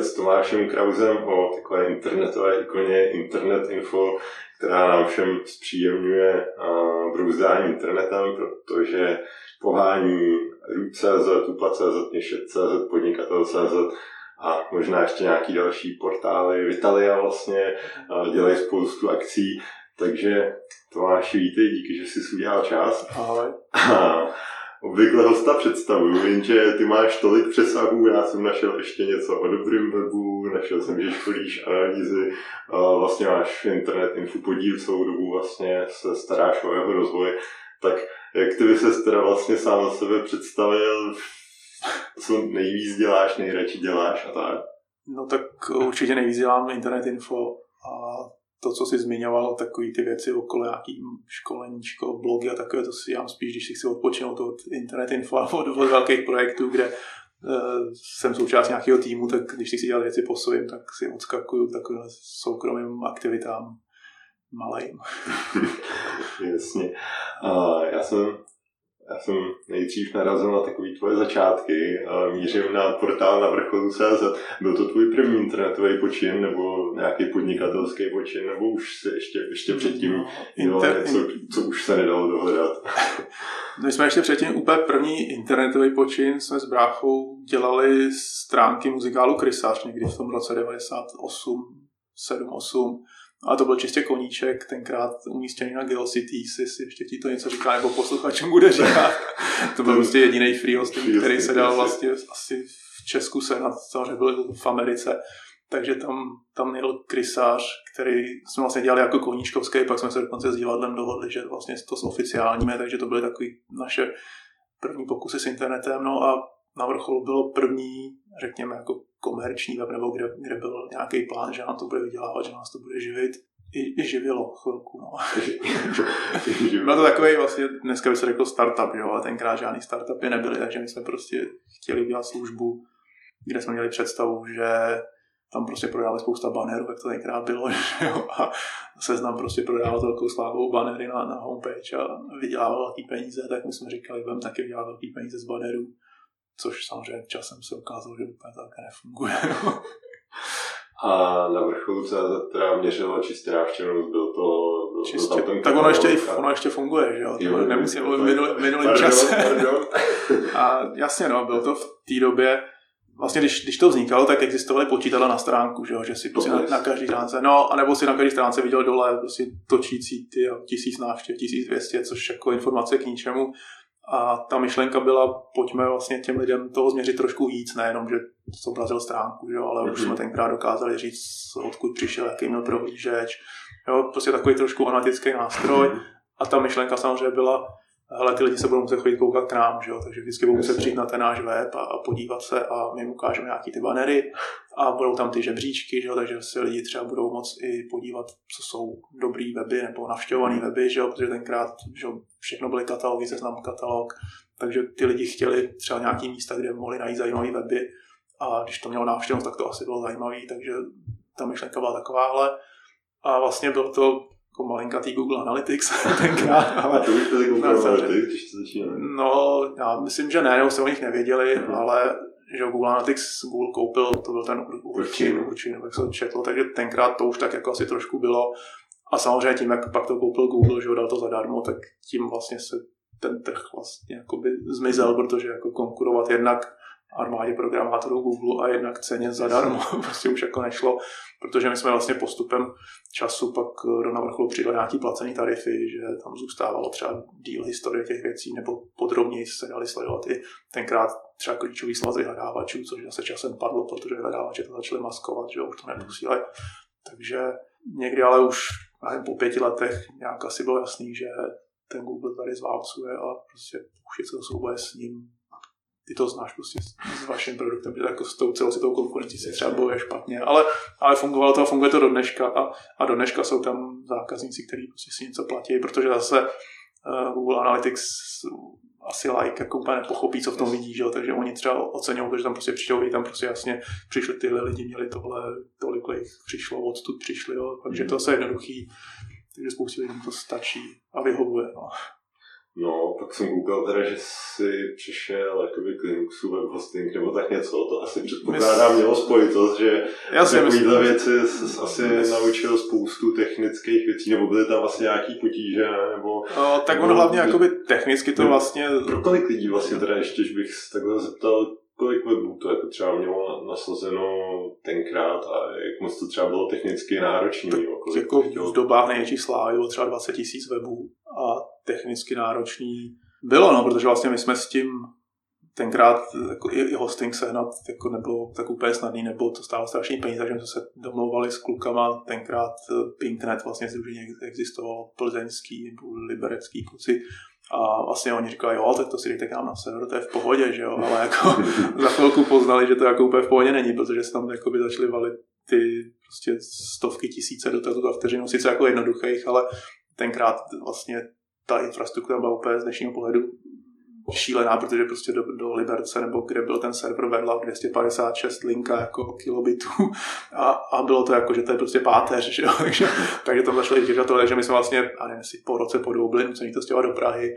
povídat s Tomášem Krauzem o takové internetové ikoně Internet Info, která nám všem zpříjemňuje brouzdání internetem, protože pohání Root.cz, Tupla.cz, Měšet.cz, Podnikatel.cz a možná ještě nějaký další portály. Vitalia vlastně dělají spoustu akcí, takže Tomáši, vítej, díky, že jsi udělal čas. Ahoj. Obvykle hosta představuju, jenže ty máš tolik přesahů, já jsem našel ještě něco o dobrým webu, našel jsem, že školíš analýzy, vlastně máš internet info podíl celou dobu, vlastně se staráš o jeho rozvoj, tak jak ty by se teda vlastně sám za sebe představil, co nejvíc děláš, nejradši děláš a tak? No tak určitě nejvíc dělám internet info a to, co jsi zmiňoval, takové ty věci okolo nějaký školeníčko, blogy a takové, to si dělám spíš, když si chci odpočinout od internet info od, od velkých projektů, kde uh, jsem součást nějakého týmu, tak když si dělat věci po svým, tak si odskakuju k takovým soukromým aktivitám malým. Jasně. Uh, já jsem já jsem nejdřív narazil na takové tvoje začátky. Mířím na portál na vrcholu CZ. Byl to tvůj první internetový počin nebo nějaký podnikatelský počin, nebo už se ještě, ještě předtím no, dělal Inter... něco, co už se nedalo dohledat? My jsme ještě předtím úplně první internetový počin jsme s bráchou dělali stránky muzikálu Krysář někdy v tom roce 98, 7, 8 ale to byl čistě koníček, tenkrát umístěný na Geocity, si ještě ti to něco říká, nebo posluchačům bude říkat. to byl prostě jediný free hosting, který se dal vlastně asi v Česku se na samozřejmě byl v Americe. Takže tam, tam měl krysář, který jsme vlastně dělali jako koníčkovský, pak jsme se dokonce s divadlem dohodli, že vlastně to oficiálními, takže to byly takové naše první pokusy s internetem. No a na vrcholu bylo první, řekněme, jako komerční web, nebo kde, kde byl nějaký plán, že nám to bude vydělávat, že nás to bude živit. I, i živilo chvilku, no. Byl to takový vlastně, dneska by se řekl startup, jo, ale tenkrát žádný startupy nebyly, takže my jsme prostě chtěli udělat službu, kde jsme měli představu, že tam prostě prodávali spousta banerů, jak to tenkrát bylo, že jo, a seznam prostě prodával velkou slávou banery na, na homepage a vydělával velký peníze, tak my jsme říkali, budeme taky vydělat velký peníze z banerů což samozřejmě časem se ukázalo, že úplně tak nefunguje. A na vrcholu se teda měřilo čistě návštěvnost, byl to... Byl čistě, to tam tak ono ještě, ono ještě funguje, že jo? jo nemusím mluvit minulý, minulý čas. a jasně, no, bylo to v té době, vlastně když, když to vznikalo, tak existovaly počítadla na stránku, že, jo? že si prostě na, na každé stránce, no, anebo si na každé stránce viděl dole prostě točící ty tisíc návštěv, 1200, což jako informace k ničemu. A ta myšlenka byla, pojďme vlastně těm lidem toho změřit trošku víc, nejenom, že zobrazil stránku, jo, ale mm-hmm. už mhm. jsme tenkrát dokázali říct, odkud přišel, jaký měl prohlížeč. Jo, prostě takový trošku analytický nástroj. Mm-hmm. A ta myšlenka samozřejmě byla, hele, ty lidi se budou muset chodit koukat k nám, že jo? takže vždycky budou muset přijít na ten náš web a, a podívat se a my jim ukážeme nějaký ty banery a budou tam ty žebříčky, že jo? takže se lidi třeba budou moct i podívat, co jsou dobrý weby nebo navštěvované weby, že jo? protože tenkrát že jo, všechno byly katalogy, seznam katalog, takže ty lidi chtěli třeba nějaký místa, kde mohli najít zajímavé weby a když to mělo návštěvnost, tak to asi bylo zajímavé, takže ta myšlenka byla takováhle. A vlastně byl to jako malinkatý Google Analytics tenkrát. Ale, to už Google Analytics, když to? No, já myslím, že ne, nebo se o nich nevěděli, mm-hmm. ale že Google Analytics Google koupil, to byl ten určin, určin, jak se četlo, takže tenkrát to už tak jako asi trošku bylo. A samozřejmě tím, jak pak to koupil Google, že ho dal to zadarmo, tak tím vlastně se ten trh vlastně jakoby zmizel, protože jako konkurovat jednak armádě programátorů Google a jednak ceně zadarmo. prostě už jako nešlo, protože my jsme vlastně postupem času pak do navrcholu přidali nějaký placený tarify, že tam zůstávalo třeba díl historie těch věcí, nebo podrobněji se dali sledovat i tenkrát třeba klíčový slova vyhledávačů, což zase časem padlo, protože vyhledávače to začaly maskovat, že už to neposílají. Takže někdy ale už nevím, po pěti letech nějak asi bylo jasný, že ten Google tady zválcuje a prostě už je to souboje s ním ty to znáš prostě s vaším produktem, že jako s tou celou konkurencí se třeba bojuje špatně, ale, ale fungovalo to a funguje to do dneška a, a do dneška jsou tam zákazníci, kteří prostě si něco platí, protože zase uh, Google Analytics asi like jako úplně nepochopí, co v tom vidí, že? takže oni třeba oceňují, že tam prostě přijdou, tam prostě jasně přišli tyhle lidi, měli tohle, tolik jich přišlo, odtud přišli, jo? takže to je jednoduchý, takže spoustě lidem to stačí a vyhovuje. No. No, pak jsem koukal teda, že si přišel jakoby k Linuxu web hosting nebo tak něco, to asi předpokládám mělo spojitost, že takovýhle věci jsi asi myslím. naučil spoustu technických věcí, nebo byly tam vlastně nějaký potíže, nebo... No, tak ono hlavně jakoby technicky to vlastně... Pro kolik lidí vlastně teda ještě, bych se takhle zeptal, kolik webů to jako třeba mělo nasazeno tenkrát a jak moc to třeba bylo technicky náročné? Jako v dobách největší slávy bylo třeba 20 tisíc webů a technicky náročný bylo, no, protože vlastně my jsme s tím tenkrát jako i, i hosting sehnat jako nebylo tak úplně snadný, nebo to stálo strašný peníze, takže jsme se domlouvali s klukama, tenkrát eh, Pinknet vlastně združení existovalo, plzeňský nebo liberecký kluci a vlastně oni říkali, jo, tak to si dejte k nám na server, to je v pohodě, že jo, ale jako za chvilku poznali, že to jako úplně v pohodě není, protože se tam jako by začaly valit ty prostě stovky tisíce dotazů za vteřinu, sice jako jednoduchých, ale tenkrát vlastně ta infrastruktura byla úplně z dnešního pohledu šílená, protože prostě do, do Liberce, nebo kde byl ten server, vedla 256 linka jako kilobitů a, a bylo to jako, že to je prostě páteř, že jo? takže, takže tam začali těžat to, takže my jsme vlastně, a nevím, si po roce po dvou byli nuceni to stěhovat do Prahy,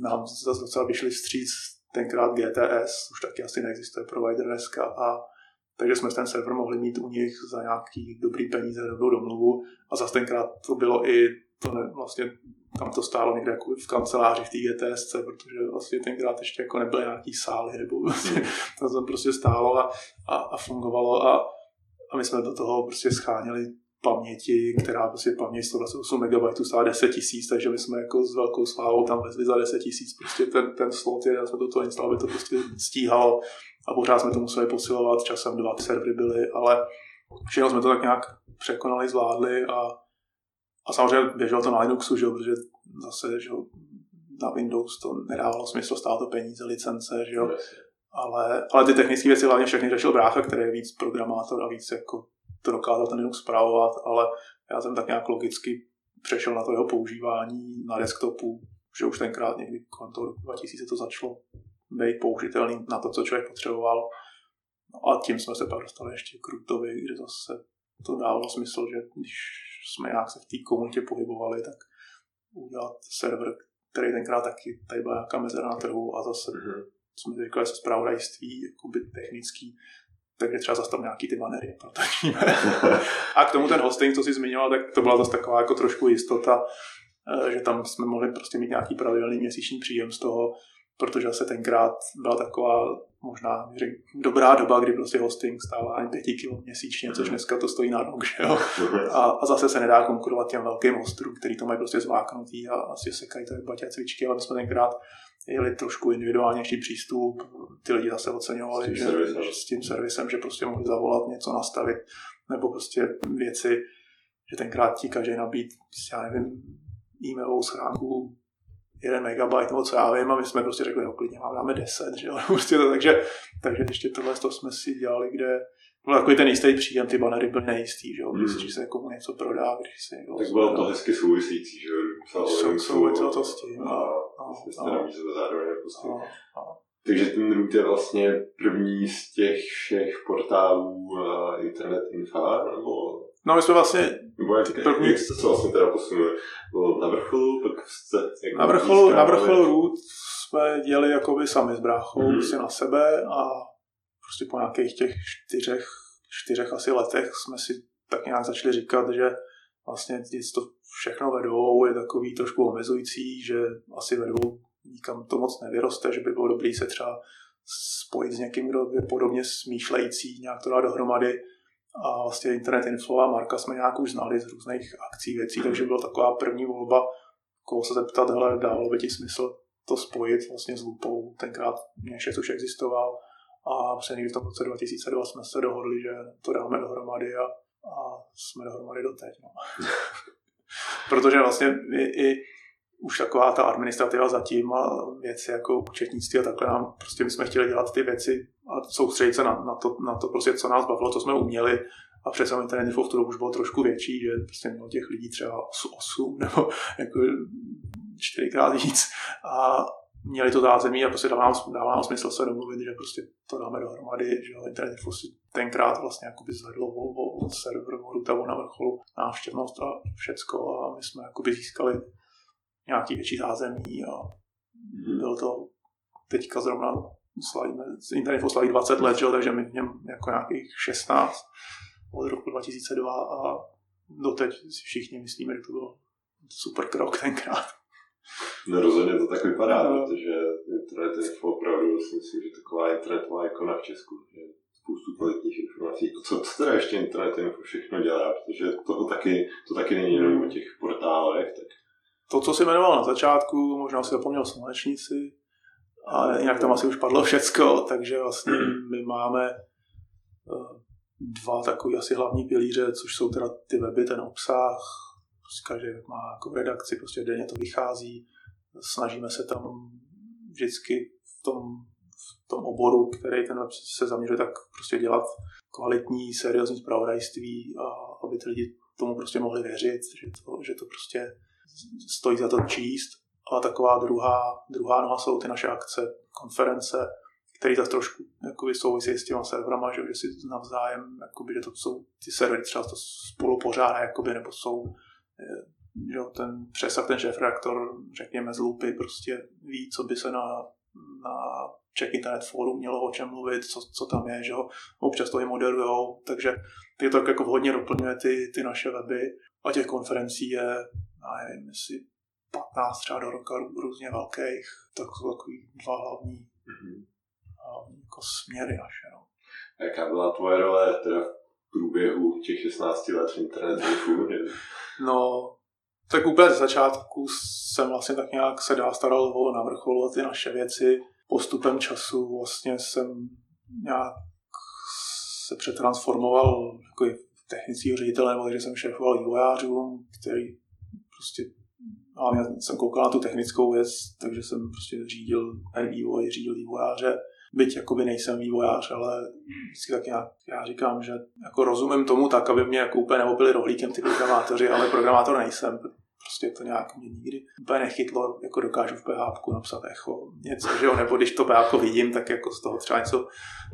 nám zase docela vyšli stříc tenkrát GTS, už taky asi neexistuje provider dneska a takže jsme ten server mohli mít u nich za nějaký dobrý peníze, dobrou domluvu a zase tenkrát to bylo i to ne, vlastně tam to stálo někde jako v kanceláři v té GTSC, protože vlastně tenkrát ještě jako nebyly nějaký sály, nebo vlastně, to tam prostě stálo a, a, a fungovalo a, a my jsme do toho prostě scháněli paměti, která prostě paměť 128 MB stála 10 tisíc, takže my jsme jako s velkou slávou tam vezli za 10 tisíc. Prostě ten, ten slot, já jsme do toho instalovali, to prostě stíhalo a pořád jsme to museli posilovat, časem dva servery byly, ale všechno jsme to tak nějak překonali, zvládli a a samozřejmě běželo to na Linuxu, že jo, protože zase že jo, na Windows to nedávalo smysl, stálo to peníze, licence, že jo. Ale, ale ty technické věci hlavně všechny řešil brácha, který je víc programátor a víc jako to dokázal ten Linux zpravovat, ale já jsem tak nějak logicky přešel na to jeho používání na desktopu, že už tenkrát někdy kolem toho 2000 to začalo být použitelný na to, co člověk potřeboval. No a tím jsme se pak dostali ještě k Rootovi, kde zase to dávalo smysl, že když jsme nějak se v té komunitě pohybovali, tak udělat server, který tenkrát taky tady byla nějaká mezera na trhu a zase mm-hmm. jsme říkali se zpravodajství, jakoby technický, takže třeba zase tam nějaký ty banery protočíme. a k tomu ten hosting, co jsi zmiňoval, tak to byla zase taková jako trošku jistota, eh, že tam jsme mohli prostě mít nějaký pravidelný měsíční příjem z toho, protože se tenkrát byla taková možná řek, dobrá doba, kdy prostě hosting stál ani pěti kilo měsíčně, což dneska to stojí na rok, že jo? A, a, zase se nedá konkurovat těm velkým hostrům, který to mají prostě zváknutý a asi sekají to baťa cvičky, ale my jsme tenkrát jeli trošku individuálnější přístup, ty lidi zase oceňovali, s tím, že, servisem. s tím servisem, že prostě mohli zavolat, něco nastavit, nebo prostě věci, že tenkrát ti každý nabít, já nevím, e-mailovou schránku 1 megabyte nebo co já vím, a my jsme prostě řekli, no klidně mám, dáme 10, že jo, prostě to, takže, takže ještě tohle to jsme si dělali, kde byl takový ten jistý příjem, ty banery byly nejistý, že jo, když mm. se jako něco prodá, když se někdo... Tak bylo to hezky souvisící, že jo, souviselo to s tím, a, a, a, zároveň prostě. Takže ten root je vlastně první z těch všech portálů uh, Internet Info, nebo No my jsme vlastně... Nebo jak, první... jak jste se vlastně teda posunuli? Na vrcholu, pak jste... Jako na vrcholu, na vrcholu Root jsme dělali jakoby sami s bráchou mm-hmm. si na sebe a prostě po nějakých těch čtyřech, čtyřech asi letech jsme si tak nějak začali říkat, že vlastně to všechno vedou je takový trošku omezující, že asi vedou nikam to moc nevyroste, že by bylo dobré se třeba spojit s někým, kdo je podobně smýšlející, nějak to dát dohromady a vlastně Internet Info a Marka jsme nějak už znali z různých akcí, věcí, takže byla taková první volba, koho se zeptat, hele, dávalo by ti smysl to spojit vlastně s Lupou, tenkrát Měšec už existoval a před někdy v tom roce 2002 jsme se dohodli, že to dáme dohromady a, a jsme dohromady doteď. No. Protože vlastně i, i už taková ta administrativa zatím a věci jako účetnictví a takhle nám, prostě my jsme chtěli dělat ty věci a soustředit se na, na, to, na to prostě, co nás bavilo, co jsme uměli. A přece internet info v tu dobu už bylo trošku větší, že prostě mělo těch lidí třeba 8 nebo jako čtyřikrát víc. A měli to zázemí a prostě dává nám, dává nám smysl se domluvit, že prostě to dáme dohromady, že internet info si tenkrát vlastně jakoby zvedlo o, o server, o na vrcholu návštěvnost a všecko. A my jsme jakoby získali nějaký větší zázemí a mm. byl to teďka zrovna slavíme, internet slaví 20 let, že? takže my v něm jako nějakých 16 od roku 2002 a doteď si všichni myslíme, že to byl super krok tenkrát. No rozhodně to tak vypadá, no. protože internet je opravdu, si myslím, že taková internetová ikona v Česku. Že spoustu kvalitních informací. Co, co teda ještě internet info všechno dělá, protože to taky, to taky není jenom o těch portálech. Tak... To, co jsi jmenoval na začátku, možná si zapomněl slunečníci, ale jinak tam asi už padlo všecko, takže vlastně my máme eh, dva takové asi hlavní pilíře, což jsou teda ty weby, ten obsah, každý má jako redakci, prostě denně to vychází, snažíme se tam vždycky v tom, v tom oboru, který ten web se zaměřuje, tak prostě dělat kvalitní, seriózní zpravodajství a aby ty lidi tomu prostě mohli věřit, že to, že to prostě stojí za to číst. A taková druhá, druhá noha jsou ty naše akce, konference, který tak trošku jakoby, souvisí s těma serverama, že, že si navzájem, jakoby, že to jsou ty servery třeba to spolu pořádá, jakoby, nebo jsou eh, že ten přesah, ten šéf reaktor, řekněme z lupy, prostě ví, co by se na, na Czech Internet Forum mělo o čem mluvit, co, co tam je, že ho občas to i moderujou, takže ty to jako hodně doplňuje ty, ty naše weby a těch konferencí je, nevím, jestli 15 třeba do roka různě velkých, tak jsou takový dva hlavní, mm-hmm. hlavní jako směry naše. No. Jaká byla tvoje role teda v průběhu těch 16 let v internetu? no, tak úplně z začátku jsem vlastně tak nějak se dá staral o navrchol ty naše věci. Postupem času vlastně jsem nějak se přetransformoval jako technický ředitel, nebo že jsem šéfoval vývojářům, který prostě hlavně jsem koukal na tu technickou věc, takže jsem prostě řídil vývoj, řídil vývojáře. Byť jakoby nejsem vývojář, ale vždycky tak nějak, já říkám, že jako rozumím tomu tak, aby mě jako úplně neopili rohlíkem ty programátoři, ale programátor nejsem. Prostě to nějak mě nikdy úplně nechytlo, jako dokážu v PHP napsat echo, něco, že jo, nebo když to PHP vidím, tak jako z toho třeba něco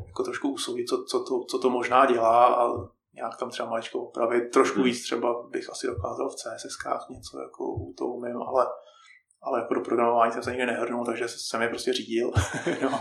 jako trošku usoudit, co, co, to, co to možná dělá a nějak tam třeba maličko opravit. Trošku hmm. víc třeba bych asi dokázal v CSS něco jako to umím, ale, ale jako do programování jsem se nikdy nehrnul, takže jsem je prostě řídil. no.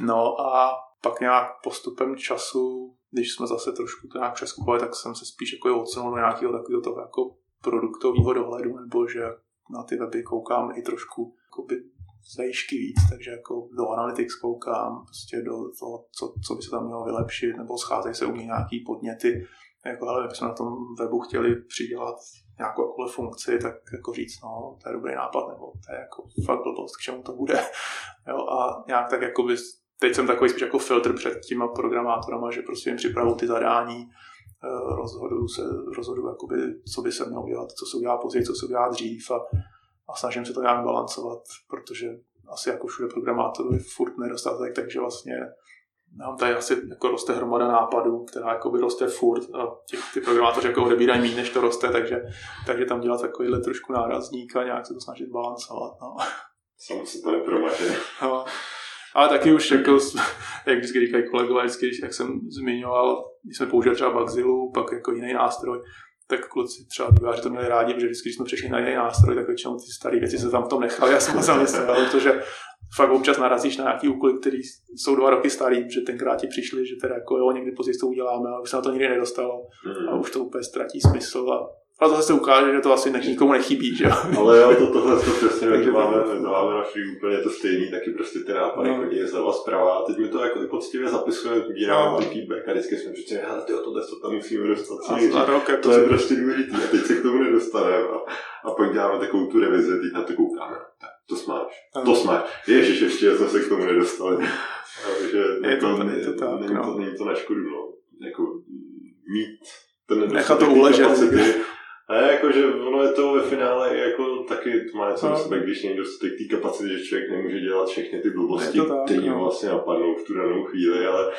no a pak nějak postupem času, když jsme zase trošku to nějak přeskupovali, tak jsem se spíš jako odsunul do nějakého takového toho jako produktového dohledu, nebo že na ty weby koukám i trošku jakoby z výšky víc, takže jako do Analytics koukám, prostě do toho, co, co by se tam mělo vylepšit, nebo scházejí se u mě nějaký podněty, jako ale jsme na tom webu chtěli přidělat nějakou jakoukoliv funkci, tak jako říct, no, to je dobrý nápad, nebo to je jako fakt blbost, k čemu to bude. Jo, a nějak tak jako by, teď jsem takový spíš jako filtr před těma programátorama, že prostě jim připravu ty zadání, eh, rozhoduju se, rozhoduju, jakoby, co by se mělo dělat, co se udělá později, co se udělá dřív a a snažím se to nějak balancovat, protože asi jako všude programátorů je furt nedostatek, takže vlastně nám tady asi jako roste hromada nápadů, která jako by roste furt a těch, ty programátoři jako odebírají méně, než to roste, takže, takže tam dělat takovýhle trošku nárazník a nějak se to snažit balancovat. No. Sam se to nepromaže. No. Ale taky už jako, jak vždycky říkají kolegové, vždycky, jak jsem zmiňoval, když jsme použili třeba Bugzilla, pak jako jiný nástroj, tak kluci třeba výváři to měli rádi, že vždycky, když jsme přešli na jiný nástroj, tak většinou ty staré věci se tam v tom nechali. Já jsem zamyslel, protože fakt občas narazíš na nějaký úkoly, které jsou dva roky starý, že tenkrát ti přišli, že teda jako jo, někdy později to uděláme, ale už se na to nikdy nedostalo a už to úplně ztratí smysl a a zase se ukáže, že to asi nikomu nechybí, že Ale jo, to, tohle to přesně, takže máme, máme naši úplně to stejný, taky prostě ty nápady no. chodí zleva zprava. A teď mi to jako i poctivě zapisujeme, sbíráme no. feedback a vždycky jsme přece, hele, tyjo, tohle to tam musíme dostat. A, a rok, jako to je prostě důležitý a teď se k tomu nedostaneme. A, a pak děláme takovou tu revizi, teď na to koukáme. Tak, to smáš, to smáš. Ježiš, ještě jsme se k tomu nedostali. Takže je to, to, je to tak, není, no. to, není to na škodu, no. Jako mít ten Nechat to uležet. A jakože ono je to ve finále jako taky to má něco no. sebe, když někdo dostatek té kapacity, že člověk nemůže dělat všechny ty blbosti, které no. vlastně napadnou v tu danou chvíli, ale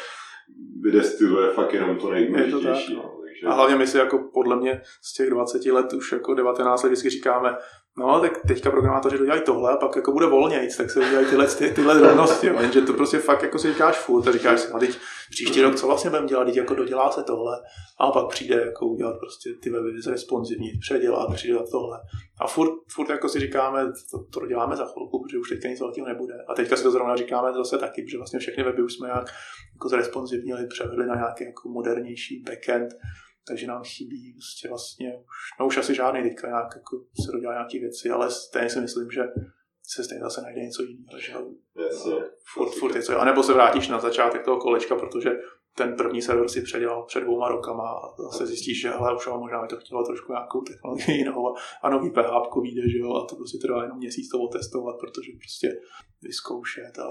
vydestiluje fakt jenom to nejdůležitější. No, takže... A hlavně my si jako podle mě z těch 20 let už jako 19 let vždycky říkáme, No, tak teďka programátoři dodělají tohle a pak jako bude volnějc, tak se udělají tyhle, ty, tyhle drobnosti, jenže to prostě fakt jako si říkáš furt a říkáš si, a teď příští rok co vlastně budeme dělat, teď jako dodělá se tohle a pak přijde jako udělat prostě ty weby responsivní, předělat, přidělat tohle. A furt, furt jako si říkáme, to, to děláme za chvilku, protože už teďka nic velkého nebude. A teďka si to zrovna říkáme zase taky, protože vlastně všechny weby už jsme nějak jako zresponsivnili, převedli na nějaký jako modernější backend, takže nám chybí prostě vlastně už, no už asi žádný teďka nějak jako se dodělá nějaké věci, ale stejně si myslím, že se stejně zase najde něco jiného, že Jasně. Furt, furt něco, a nebo se vrátíš na začátek toho kolečka, protože ten první server si předělal před dvouma rokama a zase zjistíš, že hele, už možná mi to chtělo trošku nějakou technologii jinou a, a nový PHP vyjde, že jo, a to prostě trvá jenom měsíc to otestovat, protože prostě vyzkoušet a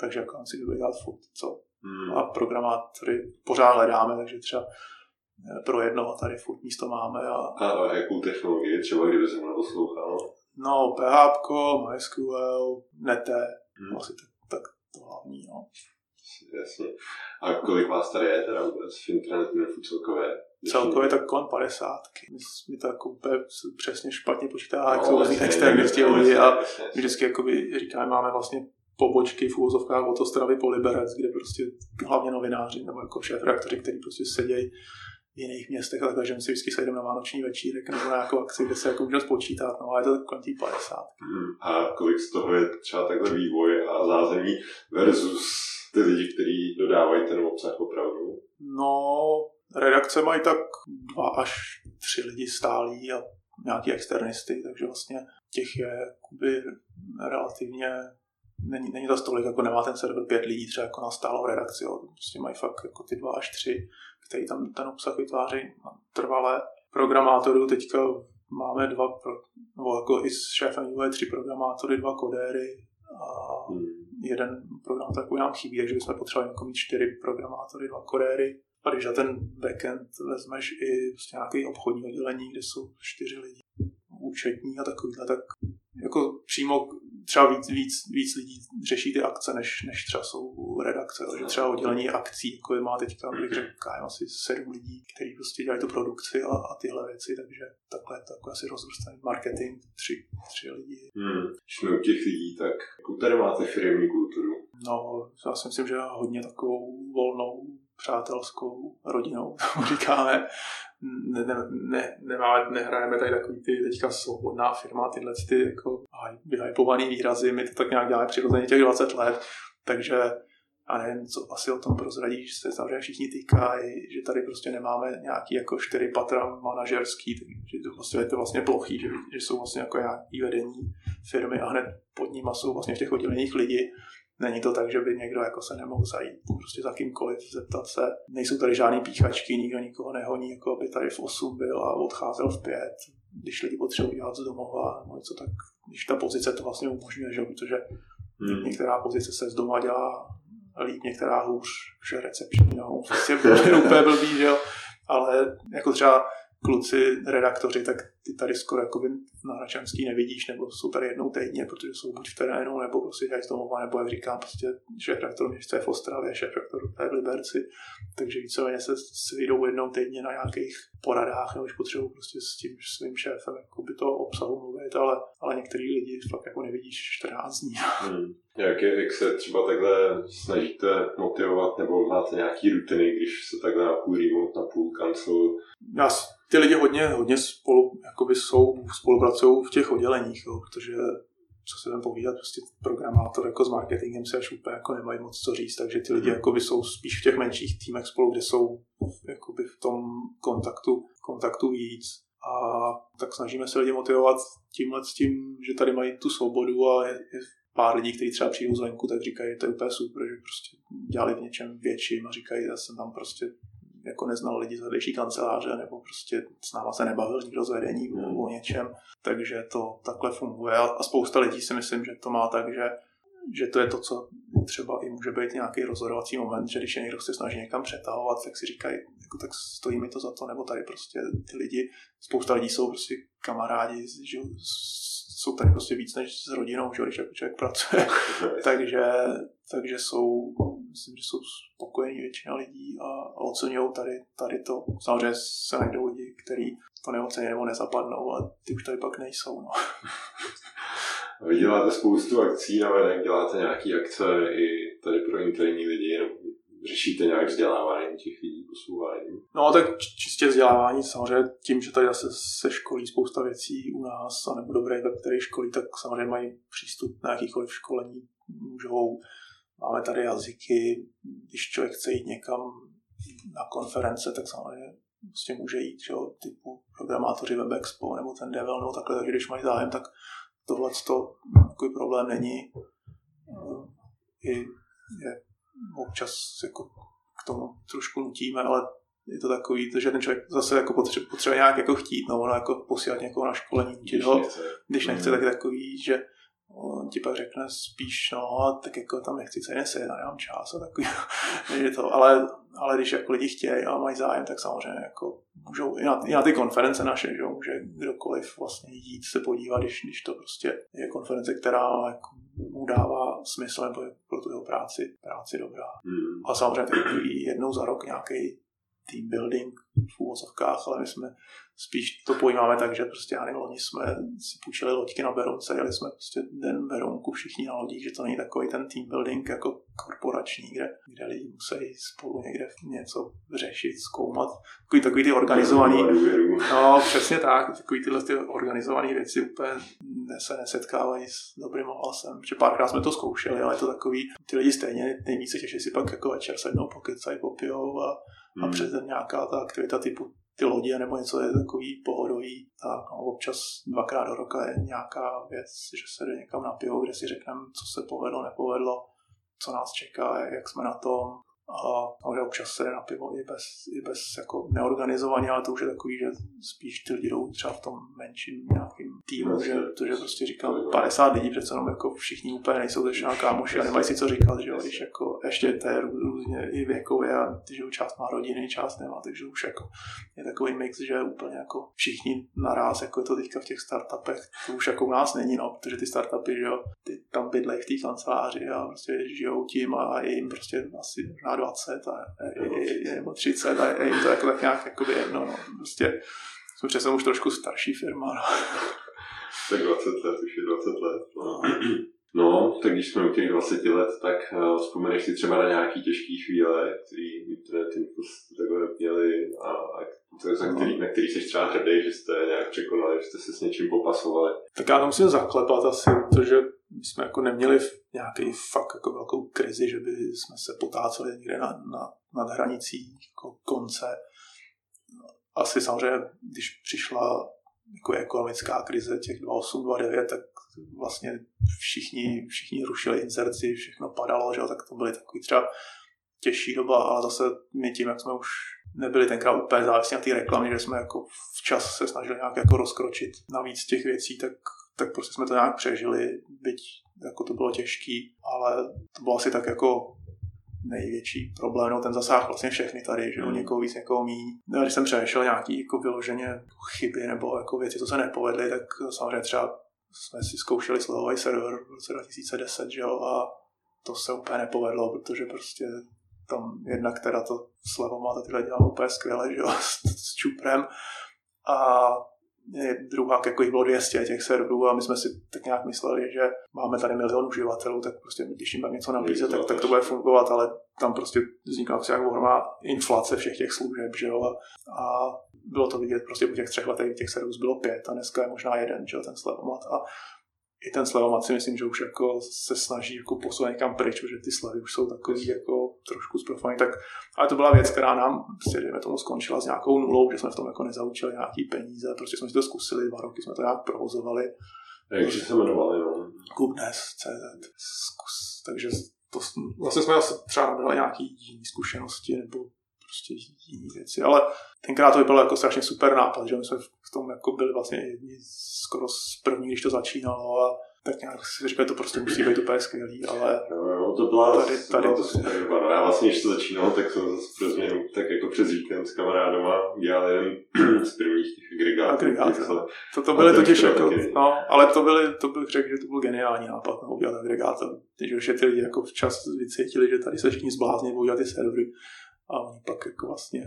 takže jako si to dělat furt, co. Hmm. A programátory pořád hledáme, takže třeba pro jednoho tady furt místo máme. A, a jakou technologii, třeba kdyby se mnou poslouchal? No, PHP, MySQL, Nete, hmm. asi tak, tak to hlavní. No. Jasně. A kolik vás tady je teda vůbec v internetu celkově? Celkově tak kolem 50. Mi to jako úplně přesně špatně počítá, no, jak jsou vlastně extrémisti lidi a vždycky jakoby říkáme, máme vlastně pobočky v úvozovkách od Ostravy po Liberec, kde prostě hlavně novináři nebo jako šéf kteří prostě sedějí v jiných městech, ale takže si vždycky sejdeme na vánoční večírek nebo na nějakou akci, kde se jako můžeme spočítat, no a je to tak kolem 50. Hmm. A kolik z toho je třeba takhle vývoj a zázemí versus ty lidi, kteří dodávají ten obsah opravdu? No, redakce mají tak dva až tři lidi stálí a nějaký externisty, takže vlastně těch je jakoby relativně není, není to stolik, jako nemá ten server pět lidí třeba jako na stálou redakci, jo. prostě mají fakt jako ty dva až tři, který tam ten obsah vytváří trvalé. Programátorů teďka máme dva, pro, nebo jako i s šéfem UI tři programátory, dva kodéry a hmm. jeden programátor takový nám chybí, takže bychom potřebovali jako mít čtyři programátory, dva kodéry. A když na ten backend vezmeš i prostě nějaké obchodní oddělení, kde jsou čtyři lidi, účetní a takovýhle, tak jako přímo třeba víc, víc, víc lidí řeší ty akce, než, než třeba jsou redakce. Že třeba oddělení akcí, jako je má teďka, bych řekl, asi sedm lidí, kteří prostě dělají tu produkci a, a tyhle věci, takže takhle je to jako asi rozrůstaný marketing, tři, tři lidi. Hmm. Jsme u těch lidí, tak jakou tady máte firmní kulturu? No, já si myslím, že hodně takovou volnou přátelskou rodinou, říkáme. Ne, ne, ne, nemáme, nehrajeme tady takový ty teďka svobodná firma, tyhle ty jako vyhypovaný výrazy, my to tak nějak děláme přirozeně těch 20 let, takže a nevím, co asi o tom prozradíš, se samozřejmě všichni týkají, že tady prostě nemáme nějaký jako čtyři patra manažerský, že to vlastně je to vlastně plochý, že, že jsou vlastně jako nějaký vedení firmy a hned pod nimi jsou vlastně v těch odděleních lidi Není to tak, že by někdo jako se nemohl zajít prostě za kýmkoliv, zeptat se. Nejsou tady žádný píchačky, nikdo nikoho nehoní, jako by tady v 8 byl a odcházel v 5. Když lidi potřebují dělat z domova nebo něco, tak když ta pozice to vlastně umožňuje, že? protože hmm. některá pozice se z doma dělá líp, některá hůř, že recepční, no, prostě úplně blbý, že jo? ale jako třeba kluci, redaktoři, tak ty tady skoro jako na Hračanský nevidíš, nebo jsou tady jednou týdně, protože jsou buď v terénu, nebo prostě dělají z domova, nebo jak říkám, prostě šéf redaktor města je v Ostravě, šéf redaktor je v Liberci, takže víceméně se vyjdou jednou týdně na nějakých poradách, nebo už potřebují prostě s tím svým šéfem jako by to obsahu mluvit, ale, ale některý lidi fakt jako nevidíš 14 dní. Hmm. Jak, je, jak se třeba takhle snažíte motivovat, nebo máte nějaký rutiny, když se takhle na půl remote, na půl cancel? Já ty lidi hodně, hodně spolu, jakoby jsou, spolupracují v těch odděleních, jo, protože co se tam povídat, prostě programátor jako s marketingem se až úplně jako nemají moc co říct, takže ty lidi mhm. jakoby jsou spíš v těch menších týmech spolu, kde jsou jakoby v tom kontaktu, kontaktu víc a tak snažíme se lidi motivovat tímhle s tím, že tady mají tu svobodu a je, je pár lidí, kteří třeba přijdou zvenku, tak říkají, to je úplně super, že prostě dělali v něčem větším a říkají, já jsem tam prostě jako neznal lidi z vedlejší kanceláře, nebo prostě s náma se nebavil nikdo z vedení mm. o něčem, takže to takhle funguje a spousta lidí si myslím, že to má tak, že že to je to, co třeba i může být nějaký rozhodovací moment, že když je někdo se snaží někam přetahovat, tak si říkají, jako, tak stojí mi to za to, nebo tady prostě ty lidi, spousta lidí jsou prostě kamarádi, že jsou tady prostě víc než s rodinou, že když jako člověk pracuje, takže, takže jsou myslím, že jsou spokojení většina lidí a, a oceňují tady, tady to. Samozřejmě se najdou lidi, kteří to neocení nebo nezapadnou a ty už tady pak nejsou. No. Vy děláte spoustu akcí na venek, děláte nějaké akce i tady pro interní lidi, řešíte nějak vzdělávání těch lidí, posouvání? No tak čistě vzdělávání, samozřejmě tím, že tady zase se školí spousta věcí u nás, a nebo dobré web, který školí, tak samozřejmě mají přístup na jakýkoliv školení, můžou, máme tady jazyky, když člověk chce jít někam na konference, tak samozřejmě prostě může jít, že jo, typu programátoři WebExpo nebo ten Devel nebo takhle, takže když mají zájem, tak tohle to takový problém není. I je občas jako k tomu trošku nutíme, ale je to takový, že ten člověk zase jako potřebuje, potřebuje nějak jako chtít, no, ono jako posílat někoho na školení, když ho, nechce, když nechce mm. tak je takový, že on ti pak řekne spíš, no, tak jako tam nechci se se, já nemám čas a takový, je to, ale, ale když jako lidi chtějí a mají zájem, tak samozřejmě jako můžou i na, i na ty konference naše, že může kdokoliv vlastně jít se podívat, když, když to prostě je konference, která jako mu dává smysl nebo je pro tu jeho práci, práci dobrá. Hmm. A samozřejmě jednou za rok nějaký team building v úvozovkách, ale my jsme spíš to pojímáme tak, že prostě já nevím, loni jsme si půjčili loďky na Berounce, jeli jsme prostě den Berounku všichni na lodích, že to není takový ten team building jako korporační, kde, kde lidi musí spolu někde něco řešit, zkoumat. Takový, takový ty organizovaný, no přesně tak, takový tyhle ty organizované věci úplně se nesetkávají s dobrým hlasem. Že párkrát jsme to zkoušeli, ale je to takový, ty lidi stejně nejvíce těší si pak jako večer sednou, pokecají, popijou a, hmm. a přes den nějaká ta aktivita typu ty lodě nebo něco je takový pohodový, tak no, občas dvakrát do roka je nějaká věc, že se jde někam na pivo, kde si řekneme, co se povedlo, nepovedlo, co nás čeká, jak jsme na tom, a samozřejmě občas se jde na pivo i bez, i bez jako neorganizovaně, ale to už je takový, že spíš ty lidi jdou třeba v tom menším nějakým týmu, že, to, že prostě říkám 50 lidí přece jenom jako všichni úplně nejsou začíná kámoši a nemají si co říkat, že jo, když jako ještě to je různě i věkově a že část má rodiny, část nemá, takže už jako je takový mix, že úplně jako všichni naraz, jako je to teďka v těch startupech, to už jako u nás není, no, protože ty startupy, že jo, ty tam bydlejí v té kanceláři a prostě žijou tím a jim prostě asi možná 20 a, je, nebo 30 a je jim to jako tak nějak jakoby jedno. No. Prostě jsme přesně už trošku starší firma. No. Tak 20 let, už je 20 let. No. No, tak když jsme u těch 20 let, tak uh, vzpomeneš si třeba na nějaký těžké chvíle, který internet infos takhle měli a, a to, za který, na který jsi třeba hrdý, že jste nějak překonali, že jste se s něčím popasovali. Tak já to musím zaklepat asi, protože my jsme jako neměli nějaký fakt jako velkou krizi, že by jsme se potáceli někde na, na, nad hranicí jako konce. Asi samozřejmě, když přišla jako ekonomická krize těch 28, 29, tak vlastně všichni, všichni rušili inzerci, všechno padalo, že? tak to byly takový třeba těžší doba, ale zase my tím, jak jsme už nebyli tenkrát úplně závislí na té reklamě, že jsme jako včas se snažili nějak jako rozkročit navíc těch věcí, tak, tak prostě jsme to nějak přežili, byť jako to bylo těžký, ale to bylo asi tak jako největší problém, no ten zasáh vlastně všechny tady, že jo, hmm. někoho víc, někoho míň. No, když jsem přešel nějaký jako vyloženě chyby nebo jako věci, co se nepovedly, tak samozřejmě třeba jsme si zkoušeli slovový server v roce 2010, že jo, a to se úplně nepovedlo, protože prostě tam jedna, která to má, to tyhle dělala úplně skvěle, že jo, s, s čuprem. A druhá, jako jich bylo 200 těch serverů a my jsme si tak nějak mysleli, že máme tady milion uživatelů, tak prostě když jim něco nabízet, tak, tak to bude fungovat, ale tam prostě vznikla prostě jak ohromná inflace všech těch služeb, že jo, a, a bylo to vidět prostě u těch třech letech, těch serverů bylo pět a dneska je možná jeden, že jo, ten slevomat a i ten slevomat si myslím, že už jako se snaží jako posunout někam pryč, protože ty slevy už jsou takový jako trošku zprofovaný. Tak, ale to byla věc, která nám prostě, dejme tomu, skončila s nějakou nulou, že jsme v tom jako nezaučili nějaký peníze, prostě jsme si to zkusili, dva roky jsme to nějak provozovali. Jak se jmenovali, no? CZ. Zkus, takže to, vlastně jsme asi třeba nabrali nějaký jiný zkušenosti nebo prostě jiné věci, ale tenkrát to vypadalo jako strašně super nápad, že my jsme v tom jako byli vlastně jedni skoro z první, když to začínalo a tak nějak si říkal, to prostě musí být úplně skvělý, ale jo, jo, to byla, tady, tady byla to super doba. No, já vlastně, když to začínal, tak jsem zase pro změnu, tak jako přes víkend s kamarádama dělal jeden z prvních těch agregátů. Agregát, to, to byly totiž jako, no, ale to byly, to bych řekl, že to byl geniální nápad, no, udělat agregátor. Když už je ty lidi jako včas vycítili, že tady se všichni zblázni, udělat ty servery a oni pak jako vlastně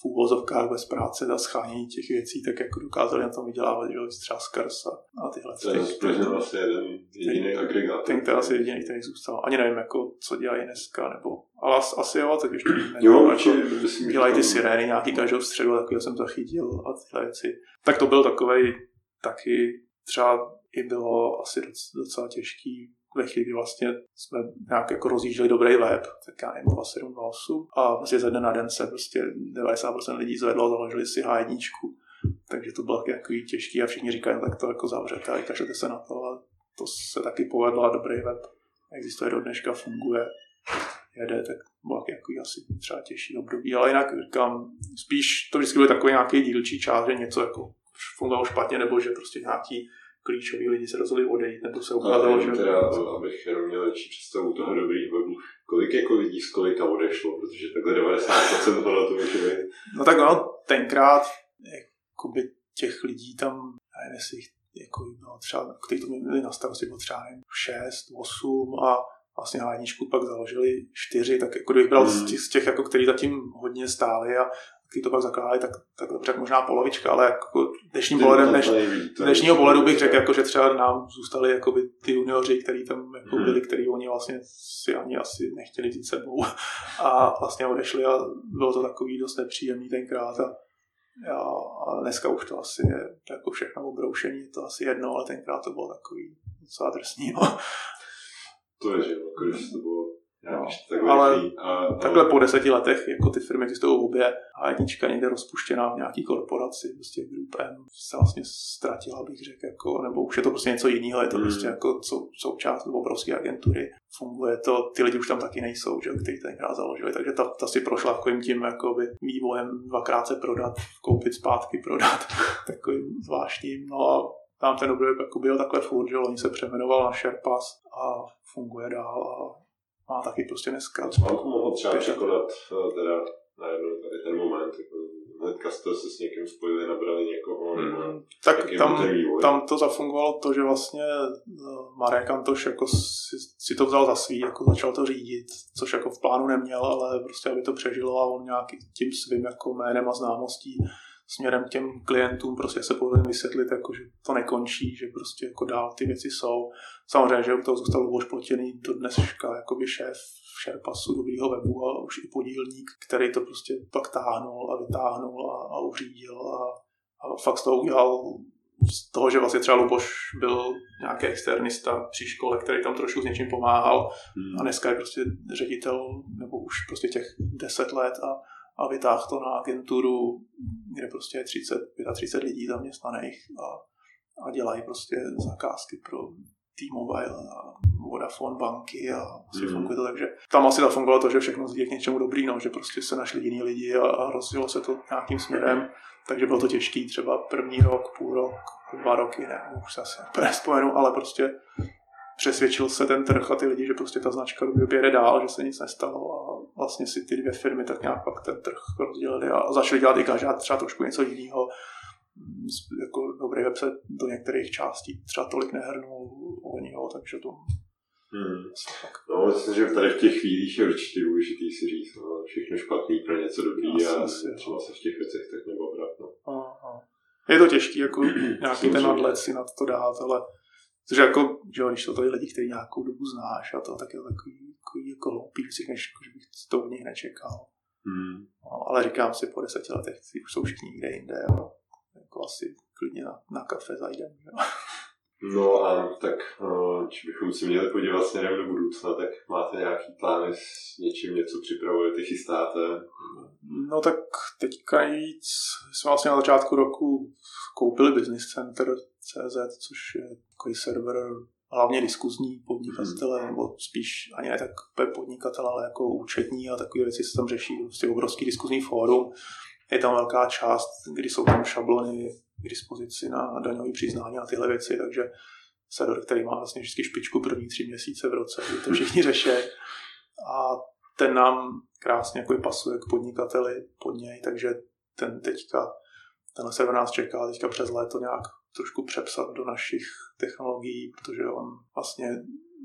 v úvozovkách bez práce za schánění těch věcí, tak jako dokázali na tom vydělávat, že třeba Skars a, a tyhle. To je vlastně jeden jediný agregát. Ten, ten asi jediný, který zůstal. Ani nevím, jako, co dělají dneska, nebo, ale asi jo, tak ještě jo, radši myslím, dělají ty sirény nějaký každou středu, takový jsem zachytil a tyhle věci. Tak to byl takový taky třeba i bylo asi docela těžký ve chvíli, kdy vlastně jsme nějak jako rozjížděli dobrý web, tak já nevím, 27, 28 a vlastně ze dne na den se prostě 90% lidí zvedlo, založili si H1, takže to bylo takový těžký a všichni říkají, no, tak to jako zavřete a kašlete se na to. A to se taky povedlo a dobrý web existuje do dneška, funguje, jede, tak bylo jako asi třeba těžší období, ale jinak říkám, spíš to vždycky byl takový nějaký dílčí část, že něco jako fungovalo špatně, nebo že prostě nějaký klíčoví lidi se rozhodli odejít, nebo se ukázalo, že... Teda, abych jenom měl lepší představu toho dobrých webu, kolik jako lidí z kolika odešlo, protože takhle 90% bylo to může být. No tak ono, tenkrát jakoby těch lidí tam, já nevím, jestli jako bylo třeba, kteří to měli na starosti, bylo třeba nevím, 6, 8 a vlastně hádničku pak založili čtyři, tak jako kdybych bral hmm. z těch, jako, který zatím hodně stáli a který to pak zakládali, tak, tak dobře, možná polovička, ale jako dnešním pohledem, dneš, dnešního pohledu bych řekl, jako, že třeba nám zůstali jako by ty junioři, kteří tam jako hmm. byli, který oni vlastně si ani asi nechtěli vzít sebou a vlastně odešli a bylo to takový dost nepříjemný tenkrát a, já, a dneska už to asi je jako všechno obroušení, je to asi jedno, ale tenkrát to bylo takový docela drsný. No. To je, že když to bylo No, takhle ale a, takhle po deseti letech jako ty firmy existují obě a jednička někde rozpuštěná v nějaký korporaci, prostě Group M se vlastně ztratila, bych řekl, jako, nebo už je to prostě něco jiného, je to hmm. prostě jako sou, součást obrovské agentury, funguje to, ty lidi už tam taky nejsou, že, kteří tenkrát založili, takže ta, ta si prošla takovým tím jakoby, vývojem dvakrát se prodat, koupit zpátky, prodat, takovým zvláštním, no a tam ten období jako byl takhle furt, že oni se přemenoval na Sherpas a funguje dál a má taky prostě dneska. Mám to mohl třeba překonat eh, teda najednou tady ten moment, jako hnedka jste se s někým spojili, nabrali někoho, nebo hmm, tak tam, tam to zafungovalo to, že vlastně eh, Marek Antoš jako si, si, to vzal za svý, jako začal to řídit, což jako v plánu neměl, ale prostě aby to přežilo a on nějaký tím svým jako jménem a známostí směrem k těm klientům prostě se povedli vysvětlit, jako, že to nekončí, že prostě jako dál ty věci jsou. Samozřejmě, že u toho zůstal Luboš Plotěný do dneška jakoby šéf Sherpasu dobrýho webu a už i podílník, který to prostě pak táhnul a vytáhnul a, a uřídil a, a fakt z toho udělal z toho, že vlastně třeba Luboš byl nějaký externista při škole, který tam trošku s něčím pomáhal hmm. a dneska je prostě ředitel, nebo už prostě těch deset let a a vytáhl to na agenturu, kde prostě je 30, 35 lidí zaměstnaných a, a dělají prostě zakázky pro T-Mobile a Vodafone banky a asi mm. funguje to tak, že tam asi zafungovalo to, že všechno je k něčemu dobrý, no, že prostě se našli jiní lidi a, a rozjelo se to nějakým směrem, takže bylo to těžký, třeba první rok, půl rok, dva roky, ne, už se asi nespomenu, ale prostě přesvědčil se ten trh a ty lidi, že prostě ta značka jede dál, že se nic nestalo a vlastně si ty dvě firmy tak nějak pak ten trh rozdělili a začali dělat i každá třeba trošku něco jiného. Jako dobrý web se do některých částí třeba tolik nehrnul o něho, takže to Hmm. No, myslím, že tady v těch chvílích je určitě důležitý si říct, no, všechno špatný pro něco dobrý asi, a asi, třeba se v těch věcech tak nebobrat. No. Je to těžké, jako nějaký ten nadlet si na to dát, ale Což jako, že jo, když to tady lidi, kteří nějakou dobu znáš a to, tak je to takový, takový jako hloupý, než, jako, že bych to od nich nečekal. Hmm. No, ale říkám si, po deseti letech si už jsou všichni někde jinde a jako asi klidně na, na kafe zajdem. Jo. No a tak, či bychom si měli podívat směrem do budoucna, tak máte nějaký plány s něčím, něco připravujete, chystáte? No tak teďka nic, jsme vlastně na začátku roku koupili Business Center CZ, což je takový server hlavně diskuzní podnikatele, hmm. nebo spíš ani ne tak podnikatele, ale jako účetní a takové věci se tam řeší, prostě obrovský diskuzní fórum. Je tam velká část, kdy jsou tam šablony k dispozici na daňové přiznání a tyhle věci, takže server, který má vlastně vždycky špičku první tři měsíce v roce, kdy to všichni řeší. A ten nám krásně jako pasuje k podnikateli pod něj, takže ten teďka, tenhle server nás čeká teďka přes léto nějak trošku přepsat do našich technologií, protože on vlastně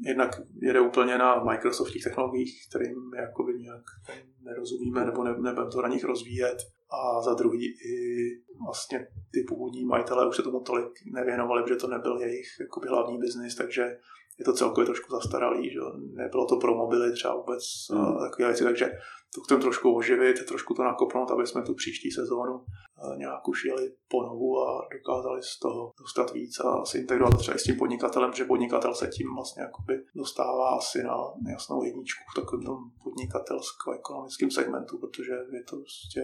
jednak jede úplně na Microsoftích technologiích, kterým jakoby nějak nerozumíme nebo ne, nebudeme to na nich rozvíjet. A za druhý i vlastně ty původní majitelé už se tomu tolik nevěnovali, protože to nebyl jejich jakoby hlavní biznis, takže je to celkově trošku zastaralý, že nebylo to pro mobily třeba vůbec hmm. takové věci, takže to chceme trošku oživit, trošku to nakopnout, aby jsme tu příští sezónu nějak už jeli ponovu a dokázali z toho dostat víc a se integrovat třeba s tím podnikatelem, že podnikatel se tím vlastně jakoby dostává asi na jasnou jedničku v takovém tom podnikatelsko-ekonomickém segmentu, protože je to prostě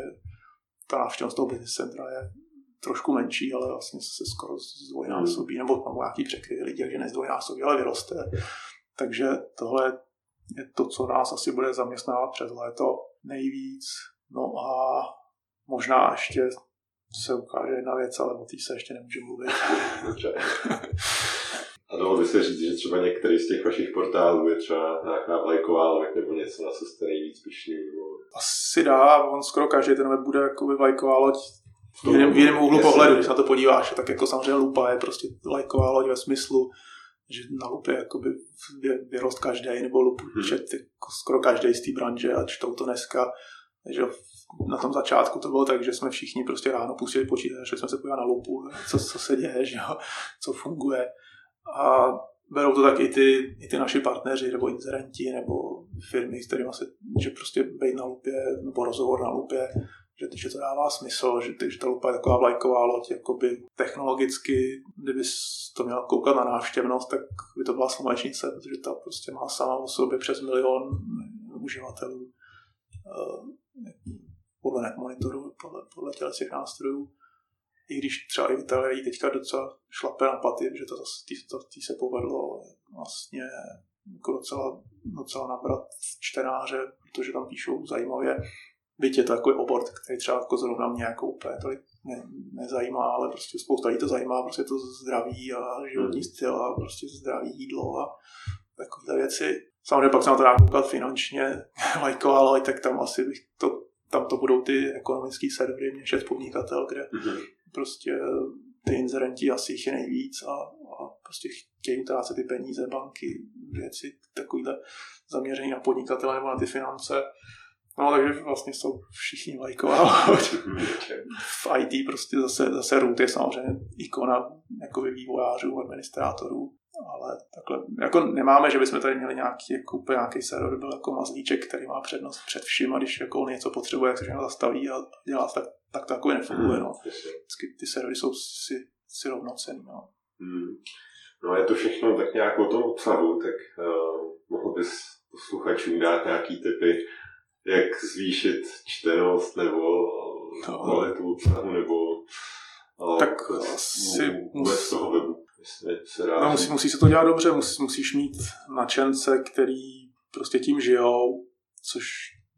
ta návštěvnost toho business centra je trošku menší, ale vlastně se skoro zdvojnásobí, nebo mám nějaký překryvy lidi, že nezdvojnásobí, ale vyroste. Takže tohle je to, co nás asi bude zaměstnávat přes léto nejvíc. No a možná ještě se ukáže jedna věc, ale o té se ještě nemůže mluvit. Dobře. A dalo by se říct, že třeba některý z těch vašich portálů je třeba nějaká vlajková loď nebo něco, na co jste nejvíc pišný? Nebo... Asi dá, on skoro každý ten web bude jako vlajková loď v jiném, v jiném úhlu pohledu, když na to podíváš, tak jako samozřejmě lupa je prostě vlajková loď ve smyslu, že na lupě jakoby vyrost každý, nebo lupu hmm. čet jako skoro každý z té branže a čtou to dneska. Takže na tom začátku to bylo tak, že jsme všichni prostě ráno pustili počítač, že jsme se podívali na lupu, co, co se děje, že jo, co funguje. A berou to tak i ty, i ty naši partneři, nebo inzerenti, nebo firmy, s kterými se, že prostě být na lupě, nebo rozhovor na lupě, že, že to dává smysl, že, že ta lupa je taková vlajková loď, jakoby technologicky, kdyby to měl koukat na návštěvnost, tak by to byla slunečnice, protože ta prostě má sama o sobě přes milion uživatelů uh, podle netmonitoru, podle, podle těch nástrojů. I když třeba i Italie teďka docela šlape na paty, že to tý, to, tý se povedlo vlastně jako docela, docela nabrat čtenáře, protože tam píšou zajímavě Byť je to takový obor, který třeba jako zrovna mě jako úplně tolik ne, nezajímá, ale prostě spousta lidí to zajímá, prostě to zdraví a životní hmm. styl a prostě zdraví jídlo a takové věci. Samozřejmě pak se na to dá koukat finančně, lajko, ale tak tam asi bych to, tam to budou ty ekonomické servery, měšet podnikatel, kde mm-hmm. prostě ty inzerenti asi jich je nejvíc a, a prostě chtějí utrácet ty peníze, banky, věci takovýhle zaměření na podnikatele nebo na ty finance No, takže vlastně jsou všichni lajková V IT prostě zase, zase root je samozřejmě ikona jako vývojářů, administrátorů, ale takhle, jako nemáme, že bychom tady měli nějaký, jako úplně nějaký server, byl jako mazlíček, který má přednost před vším a když jako on něco potřebuje, jak se všechno zastaví a dělá, tak, tak to jako nefunguje, no. Vždycky ty servery jsou si, si rovnocený, no. Hmm. No je to všechno tak nějak o tom obsahu, tak uh, mohl bys posluchačům dát nějaký typy, jak zvýšit čtenost nebo no. kvalitu obsahu nebo tak asi vůbec toho webu. Se no, musí, musí se to dělat dobře, musí, musíš mít načence, který prostě tím žijou, což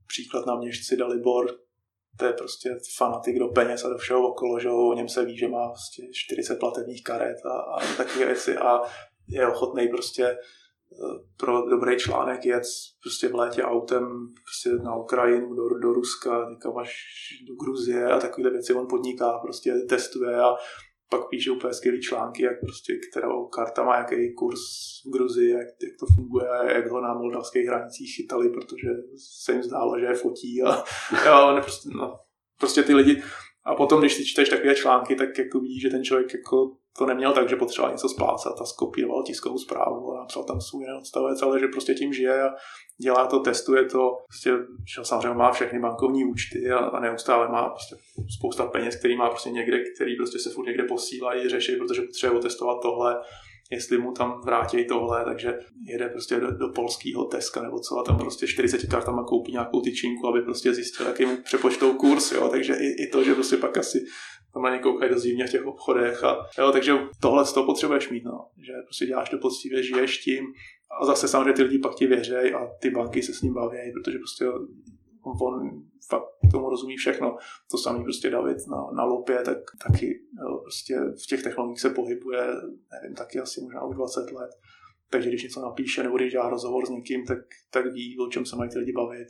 příklad na měšci Dalibor, to je prostě fanatik do peněz a do všeho okolo, že o něm se ví, že má prostě 40 platebních karet a, a takové věci a je ochotný prostě pro dobrý článek jet prostě v létě autem prostě na Ukrajinu, do, do Ruska, někam až do Gruzie a takové věci on podniká, prostě testuje a pak píše úplně skvělý články, jak prostě, kterou karta má jaký kurz v Gruzii, jak, jak to funguje, jak ho na moldavských hranicích chytali, protože se jim zdálo, že je fotí a, a on prostě, no, prostě ty lidi a potom, když si čteš takové články, tak jako vidíš, že ten člověk jako to neměl tak, že potřeboval něco splácat a skopíroval tiskovou zprávu a napsal tam svůj odstavec, ale že prostě tím žije a dělá to, testuje to, prostě, že samozřejmě má všechny bankovní účty a, a neustále má prostě spousta peněz, který má prostě někde, který prostě se furt někde posílají, řeší, protože potřebuje testovat tohle, jestli mu tam vrátí tohle, takže jede prostě do, do polského Teska nebo co a tam prostě 40 kartama koupí nějakou tyčinku, aby prostě zjistil, jaký mu přepočtou kurz, jo, takže i, i to, že prostě pak asi tam na ně koukají do zimně v těch obchodech a jo, takže tohle z toho potřebuješ mít, no, že prostě děláš to poctivě, žiješ tím a zase samozřejmě ty lidi pak ti věřejí a ty banky se s ním baví, protože prostě on fakt tomu rozumí všechno. To samý prostě David na, na lopě, tak taky jo, prostě v těch technologiích se pohybuje, nevím, taky asi možná už 20 let. Takže když něco napíše nebo když dělá rozhovor s někým, tak, tak ví, o čem se mají ty lidi bavit.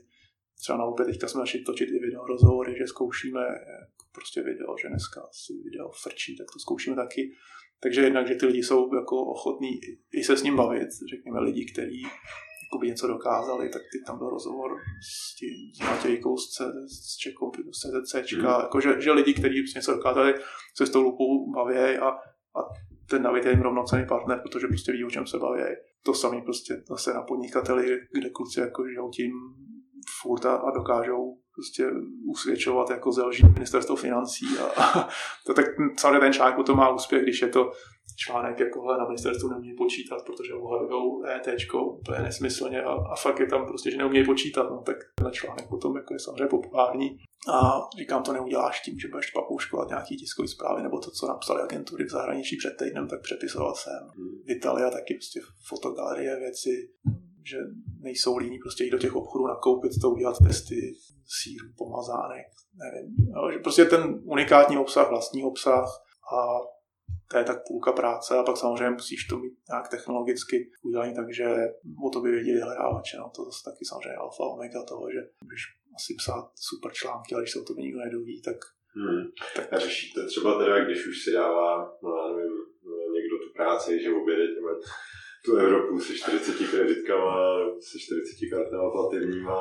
Třeba na lopě teďka jsme začali točit i video rozhovory, že zkoušíme prostě video, že dneska si video frčí, tak to zkoušíme taky. Takže jednak, že ty lidi jsou jako ochotní i se s ním bavit, řekněme lidi, kteří jakoby něco dokázali, tak ty tam byl rozhovor s tím s Matějkou z, z Čekou, z CZC, mm. jako, že, že lidi, kteří něco dokázali, se s tou lupou baví a, a ten David je jim rovnocený partner, protože prostě ví, o čem se baví. To samý prostě zase na podnikateli, kde kluci jako žijou tím furt a, a dokážou prostě usvědčovat jako zelží ministerstvo financí. A, a to tak samozřejmě ten článek potom má úspěch, když je to článek jako na ministerstvu neumí počítat, protože obhajují ET úplně nesmyslně a, a, fakt je tam prostě, že neumějí počítat, no, tak ten článek potom jako je samozřejmě populární. A říkám, to neuděláš tím, že budeš papouškovat nějaký tiskový zprávy nebo to, co napsali agentury v zahraničí před týdnem, tak přepisoval jsem. Hmm. V Italii a taky prostě fotogalerie věci, že nejsou líní prostě jít do těch obchodů nakoupit to, udělat testy síru, pomazánek, nevím. Jo, že prostě ten unikátní obsah, vlastní obsah a to je tak půlka práce a pak samozřejmě musíš to mít nějak technologicky udělané, takže o to by věděli hledávače. No. To zase taky samozřejmě alfa omega toho, že můžeš asi psát super články, ale když se o to nikdo nedoví, tak... Hmm. tak... A řešíte třeba teda, když už si dává, no, nevím, někdo tu práci, že objede těmi tu Evropu se 40 kreditkama, se 40 kartama platebníma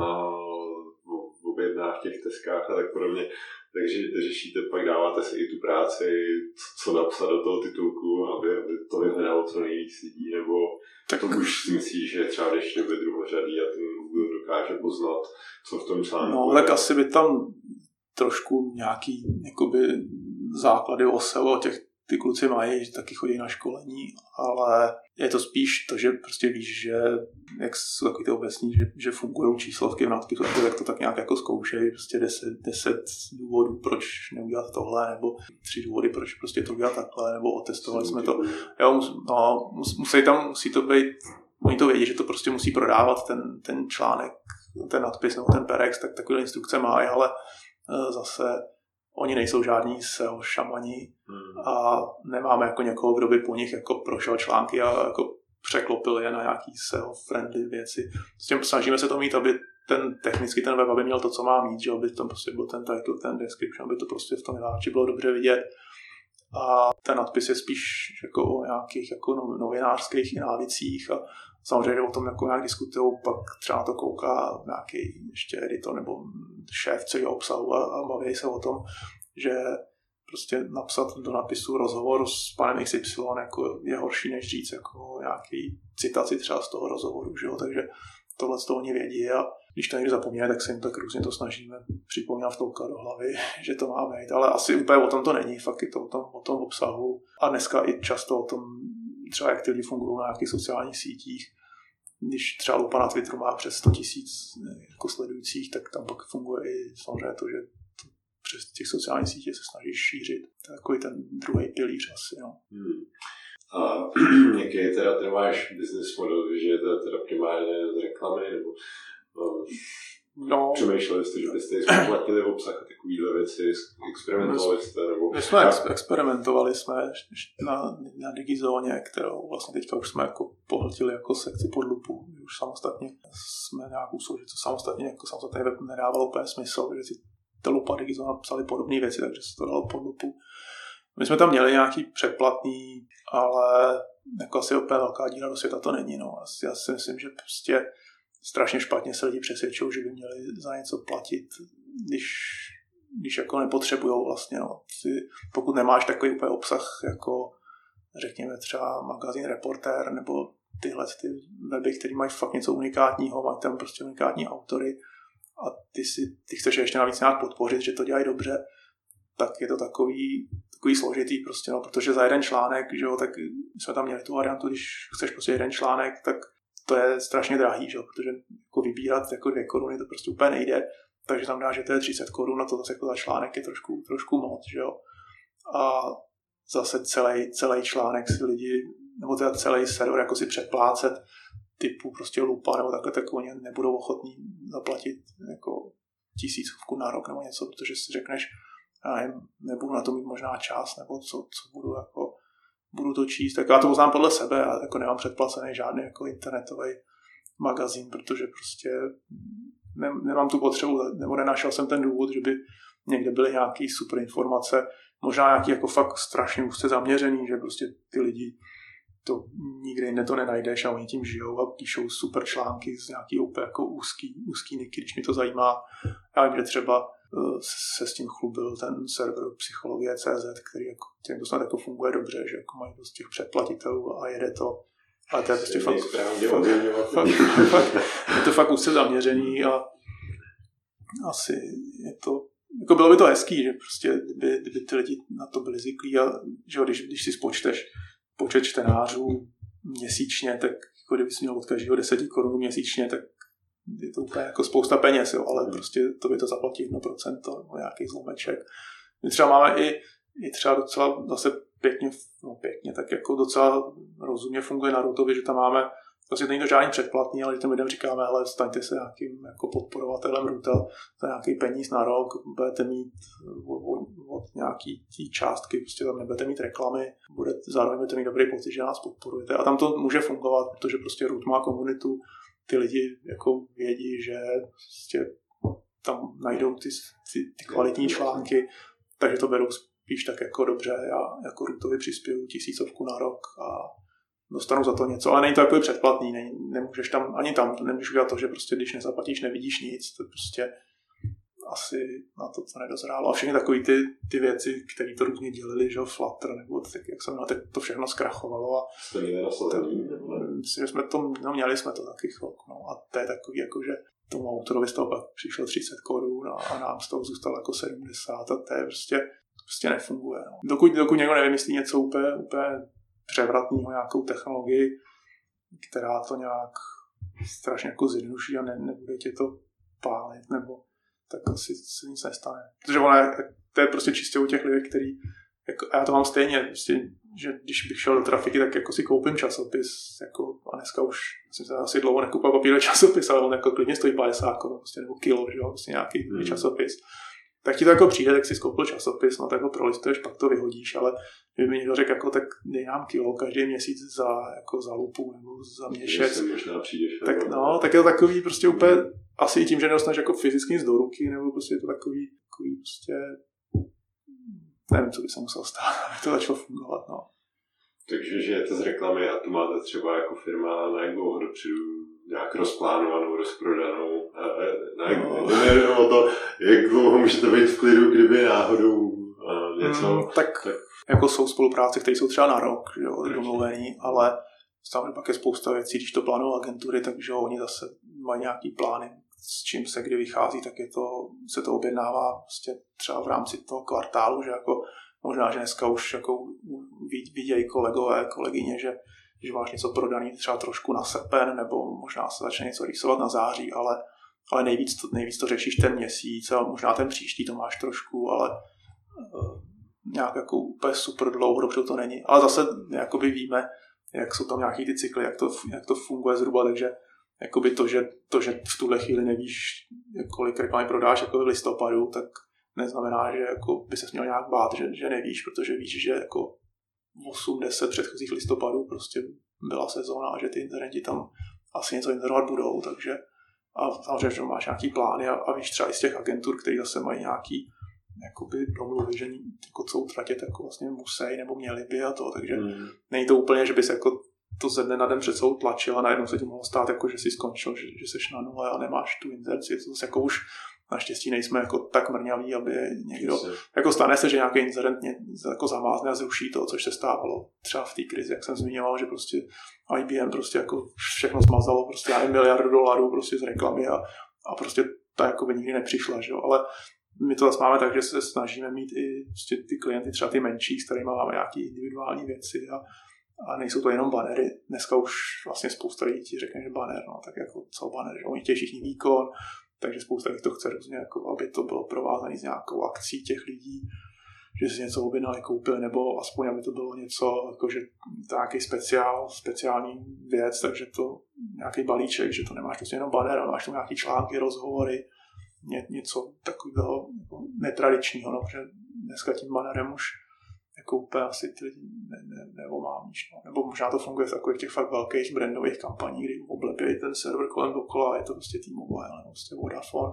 a v objednách v těch teskách a tak podobně. Takže řešíte, pak dáváte si i tu práci, co napsat do toho titulku, aby, aby to vyhledalo co nejvíc lidí, nebo tak to už si myslíš, že třeba když ve druhořadí a ten Google dokáže poznat, co v tom článku No, tak asi by tam trošku nějaký jakoby, základy o SEO, o těch ty kluci mají, že taky chodí na školení, ale je to spíš to, že prostě víš, že jak jsou takový ty obecní, že, že fungují číslovky v nadpisu, tak to tak nějak jako zkoušejí, prostě 10, 10 důvodů, proč neudělat tohle, nebo tři důvody, proč prostě to udělat takhle, nebo otestovali jsme to. Jo, no, musí tam, musí to být, oni to vědí, že to prostě musí prodávat ten, ten článek, ten nadpis nebo ten perex, tak takové instrukce mají, ale eh, zase oni nejsou žádní SEO šamani hmm. a nemáme jako někoho, kdo by po nich jako prošel články a jako překlopil je na nějaký SEO friendly věci. S tím snažíme se to mít, aby ten technicky ten web, aby měl to, co má mít, že aby tam prostě byl ten title, ten description, aby to prostě v tom vydáči bylo dobře vidět. A ten nadpis je spíš jako o nějakých jako novinářských i návicích a samozřejmě o tom jako nějak diskutují, pak třeba to kouká nějaký ještě editor nebo šéf celého obsahu a, a baví se o tom, že prostě napsat do napisu rozhovor s panem XY jako je horší, než říct jako nějaký citaci třeba z toho rozhovoru, že jo? takže tohle z toho oni vědí a když to někdo zapomíná, tak se jim tak různě to snažíme připomínat v do hlavy, že to má být, ale asi úplně o tom to není, fakt je to o tom, o tom obsahu a dneska i často o tom třeba jak ty lidi fungují na nějakých sociálních sítích, když třeba lupa na Twitteru má přes 100 tisíc jako sledujících, tak tam pak funguje i samozřejmě to, že to přes těch sociálních sítě se snažíš šířit. Je takový ten druhý pilíř asi. No. Hmm. A jaký teda ty máš business model, že je to teda primárně z reklamy, nebo no. Přemýšleli jste, že byste splatili obsah a takovýhle věci, experimentovali jste? Nebo... My jsme ex- experimentovali jsme na, na Digizóně, kterou vlastně teďka už jsme jako pohltili jako sekci pod lupu. Už samostatně jsme nějakou soužit, co samostatně jako samostatně web nedávalo úplně smysl, že si ta lupa Digizona psali podobné věci, takže se to dalo pod lupu. My jsme tam měli nějaký předplatný, ale jako asi úplně velká díra do světa to není. No. Já si myslím, že prostě strašně špatně se lidi přesvědčují, že by měli za něco platit, když, když jako nepotřebují vlastně. No. Ty, pokud nemáš takový úplně obsah jako řekněme třeba magazín Reporter nebo tyhle ty weby, které mají fakt něco unikátního, mají tam prostě unikátní autory a ty, si, ty chceš ještě navíc nějak podpořit, že to dělají dobře, tak je to takový, takový složitý prostě, no, protože za jeden článek, že jo, tak jsme tam měli tu variantu, když chceš prostě jeden článek, tak to je strašně drahý, že? protože jako vybírat jako dvě koruny to prostě úplně nejde, takže tam dá, že to je 30 korun a to zase jako za článek je trošku, trošku moc, že. A zase celý, celý článek si lidi, nebo teda celý server jako si přeplácet, typu prostě lupa nebo takhle, tak oni nebudou ochotní zaplatit jako tisícovku na rok nebo něco, protože si řekneš, já nebudu na to mít možná čas, nebo co, co budu jako, budu to číst. Tak já to poznám podle sebe, já jako nemám předplacený žádný jako internetový magazín, protože prostě ne, nemám tu potřebu, nebo nenašel jsem ten důvod, že by někde byly nějaké super informace, možná nějaký jako fakt strašně úzce zaměřený, že prostě ty lidi to nikde jinde to nenajdeš a oni tím žijou a píšou super články z nějaký úplně jako úzký, úzký niky, když mi to zajímá. Já vím, že třeba se s tím chlubil ten server psychologie CZ, který jako, tím to snad jako funguje dobře, že jako mají dost těch předplatitelů a jede to. Ale to je prostě fakt, fakt, fakt, fakt, je to fakt úzce zaměřený a asi je to jako bylo by to hezký, že prostě kdyby, kdyby ty lidi na to byli zvyklí a že když, když si spočteš počet čtenářů měsíčně, tak jako kdyby jsi měl od každého 10 korun měsíčně, tak je to úplně jako spousta peněz, jo, ale prostě to by to zaplatí 1% nebo nějaký zlomeček. My třeba máme i, i třeba docela zase pěkně, no pěkně, tak jako docela rozumně funguje na Rutově, že tam máme Vlastně není to žádný předplatný, ale těm lidem říkáme, hele, staňte se nějakým jako podporovatelem Ruta za nějaký peníz na rok, budete mít od, od nějaký tý částky, prostě tam nebudete mít reklamy, bude, zároveň budete mít dobrý pocit, že nás podporujete. A tam to může fungovat, protože prostě Rut má komunitu, ty lidi jako vědí, že prostě tam najdou ty, ty, ty kvalitní články, takže to berou spíš tak jako dobře. Já jako Rutovi přispěju tisícovku na rok a dostanu za to něco, ale není to jako předplatný, ne, nemůžeš tam, ani tam nemůžeš udělat to, že prostě když nezaplatíš, nevidíš nic, to prostě asi na to, co nedozrálo. A všechny takové ty, ty věci, které to různě dělili, že Flutter, nebo tak, jak jsem na to všechno zkrachovalo. A Jste nasledení? Myslím, že jsme to, no měli jsme to taky chvilku, no. A to je takový, jako, že tomu autorovi z toho pak přišlo 30 korun a, a nám z toho zůstalo jako 70 a to je prostě, prostě nefunguje. No. Dokud, dokud někdo nevymyslí něco úplně, úplně převratného nějakou technologii, která to nějak strašně jako zjednoduší a ne, nebude tě to pálit, nebo tak asi se nic nestane. Protože ona to je prostě čistě u těch lidí, který, jako, a já to mám stejně, prostě, že když bych šel do trafiky, tak jako si koupím časopis, jako, a dneska už jsem se asi dlouho nekoupil papírový časopis, ale on jako klidně stojí 50 korun, prostě, nebo kilo, že jo, prostě nějaký hmm. časopis tak ti to jako přijde, tak si skoupil časopis, no tak ho prolistuješ, pak to vyhodíš, ale kdyby mi někdo řekl, jako, tak dej nám kilo každý měsíc za, jako za lupu nebo za měsíc. tak, no, tak je to takový prostě úplně, asi tím, že nedostaneš jako fyzicky nic do ruky, nebo prostě je to takový, takový prostě, nevím, co by se musel stát, aby to začalo fungovat, no. Takže žijete z reklamy a to máte třeba jako firma na jak dlouho dopředu nějak rozplánovanou, rozprodanou. A, a, jak, no. ne, o to, jak dlouho můžete být v klidu, kdyby náhodou něco. Hmm, tak, tak, jako jsou spolupráce, které jsou třeba na rok, že jo, domluvený, ale samozřejmě pak je spousta věcí, když to plánují agentury, takže oni zase mají nějaký plány, s čím se kdy vychází, tak je to, se to objednává prostě třeba v rámci toho kvartálu, že jako možná, že dneska už jako vidějí kolegové, kolegyně, že že máš něco prodaný třeba trošku na srpen, nebo možná se začne něco rýsovat na září, ale, ale nejvíc, to, nejvíc to řešíš ten měsíc a možná ten příští to máš trošku, ale nějak jako úplně super dlouho dopředu to není. Ale zase jakoby víme, jak jsou tam nějaký ty cykly, jak to, jak to funguje zhruba, takže jakoby to, že, to, že v tuhle chvíli nevíš, kolik reklamy prodáš jako v listopadu, tak neznamená, že jako by se měl nějak bát, že, že nevíš, protože víš, že jako 8-10 předchozích listopadů prostě byla sezóna a že ty interneti tam asi něco internovat budou, takže a samozřejmě, že máš nějaký plány a, a víš třeba i z těch agentur, které zase mají nějaký jakoby domluvy, že jako co utratit, jako vlastně musí nebo měli by a to, takže mm. není to úplně, že bys jako to ze dne na den před sebou tlačil a najednou se ti mohlo stát, jako že jsi skončil, že, že jsi na nule a nemáš tu inzerci, to zase jako už Naštěstí nejsme jako tak mrňaví, aby někdo... Jako stane se, že nějaký incident jako zamázne a zruší to, což se stávalo třeba v té krizi, jak jsem zmiňoval, že prostě IBM prostě jako všechno smazalo, prostě já miliardu dolarů prostě z reklamy a, a prostě ta jako by nikdy nepřišla, že jo? ale my to zase máme tak, že se snažíme mít i prostě ty klienty, třeba ty menší, s kterými máme nějaké individuální věci a, a nejsou to jenom banery. Dneska už vlastně spousta lidí ti řekne, že banner, no tak jako co banner, že oni chtějí všichni výkon, takže spousta lidí to chce různě, jako aby to bylo provázané s nějakou akcí těch lidí, že si něco objednali, koupili, nebo aspoň, aby to bylo něco, jako že nějaký speciál, speciální věc, takže to nějaký balíček, že to nemáš prostě jenom banner, ale máš tam nějaký články, rozhovory, ně, něco takového jako netradičního, no, protože dneska tím bannerem už jako úplně asi ty lidi ne, ne, neomámíš. No. Nebo možná to funguje v takových těch fakt velkých brandových kampaních, kdy oblepějí ten server kolem dokola je to prostě T-Mobile nebo prostě Vodafone,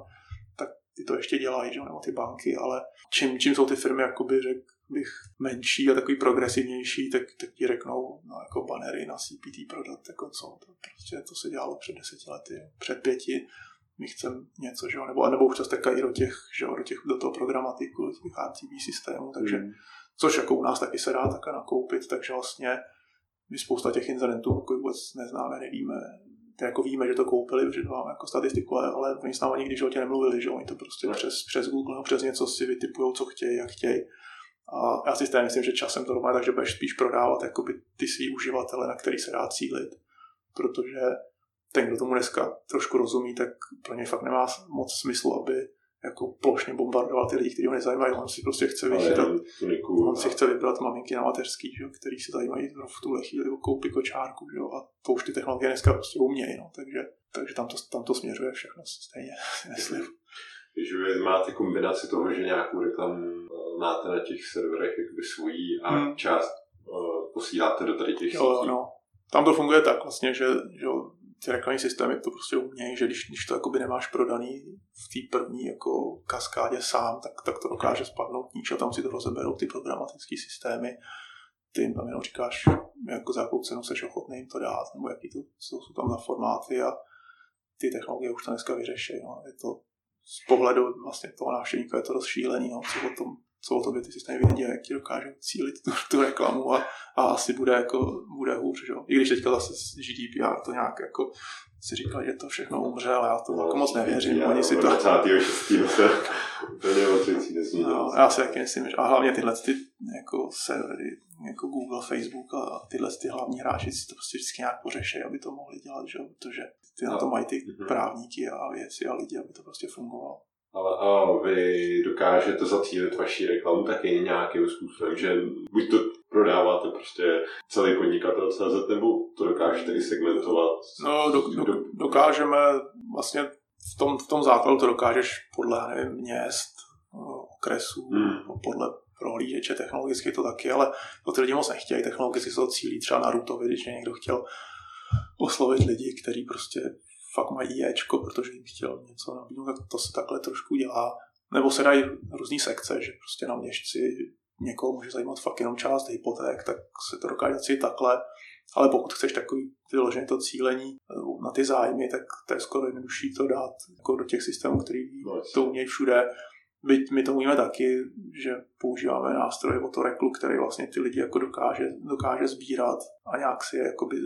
tak ty to ještě dělají, že? nebo ty banky, ale čím, čím jsou ty firmy, jakoby řekl bych, menší a takový progresivnější, tak, tak ti řeknou, no, jako banery na CPT prodat, jako co, to prostě to se dělalo před deseti lety, před pěti, my chceme něco, že jo, nebo, nebo už to strkají do těch, že jo, do, těch, do toho programatiku, do těch RTB systémů, takže mm což jako u nás taky se dá také nakoupit, takže vlastně my spousta těch incidentů jako vůbec neznáme, nevíme, to jako víme, že to koupili, protože máme jako statistiku, ale, ale oni s námi nikdy životě nemluvili, že oni to prostě no. přes, přes Google nebo přes něco si vytipují, co chtějí, jak chtějí. A já si stejně myslím, že časem to doma takže budeš spíš prodávat jakoby ty svý uživatele, na který se dá cílit. Protože ten, kdo tomu dneska trošku rozumí, tak pro něj fakt nemá moc smyslu, aby jako plošně bombardovat ty lidi, kteří ho nezajímají. On si prostě chce vychytat, on si chce vybrat maminky na mateřský, že, který se zajímají v tuhle chvíli o koupit kočárku. Že, a to už ty technologie dneska prostě umějí. No, takže, takže tam, to, tam to směřuje všechno stejně, myslím. Když vy máte kombinaci toho, že nějakou reklamu eh, máte na těch serverech jakoby svojí a hmm. část uh, posíláte do tady těch jo, No. Tam to funguje tak vlastně, že, že ty reklamní systémy to prostě umějí, že když, když to jakoby nemáš prodaný v té první jako kaskádě sám, tak, tak to dokáže spadnout níž a tam si to rozeberou ty programatické systémy. Ty jim tam jenom říkáš, jako za jakou cenu seš ochotný jim to dát, nebo jaký to jsou, jsou tam za formáty a ty technologie už to dneska vyřeší. No. Je to z pohledu vlastně toho návštěvníka je to dost šílený, no, co o tom co o tobě ty systémy vědí, jak ti dokážou cílit tu, tu reklamu a, a asi bude, jako, bude hůř. Že? I když teďka zase z GDPR to nějak jako si říkal, že to všechno umře, ale já to no, jako moc nevěřím. Já, Oni si to... 26. se úplně. No, já si taky myslím, že a hlavně tyhle ty jako servery, jako Google, Facebook a tyhle ty hlavní hráči si to prostě vždycky nějak pořeší, aby to mohli dělat, že? protože ty na to mají ty mhm. právníky a věci a lidi, aby to prostě fungovalo. Ale a vy dokážete zacílit vaši reklamu taky nějakým způsobem, že buď to prodáváte prostě celý podnikatel CZ, nebo to dokážete i segmentovat? No, do, do, dokážeme vlastně v tom, v tom základu to dokážeš podle, nevím, měst, okresů, hmm. podle prohlížeče technologicky to taky, ale to ty lidi moc nechtějí, technologicky se to cílí třeba na Rutovi, když někdo chtěl oslovit lidi, kteří prostě fakt mají ječko, protože jim chtěl něco nabídnout, tak to se takhle trošku dělá. Nebo se dají různé sekce, že prostě na měšci někoho může zajímat fakt jenom část hypoték, tak se to dokáže takhle. Ale pokud chceš takový vyloženě to cílení na ty zájmy, tak to je skoro jednodušší to dát jako do těch systémů, který to umějí všude. Byť my to umíme taky, že používáme nástroje o to reklu, který vlastně ty lidi jako dokáže, dokáže sbírat a nějak si je jakoby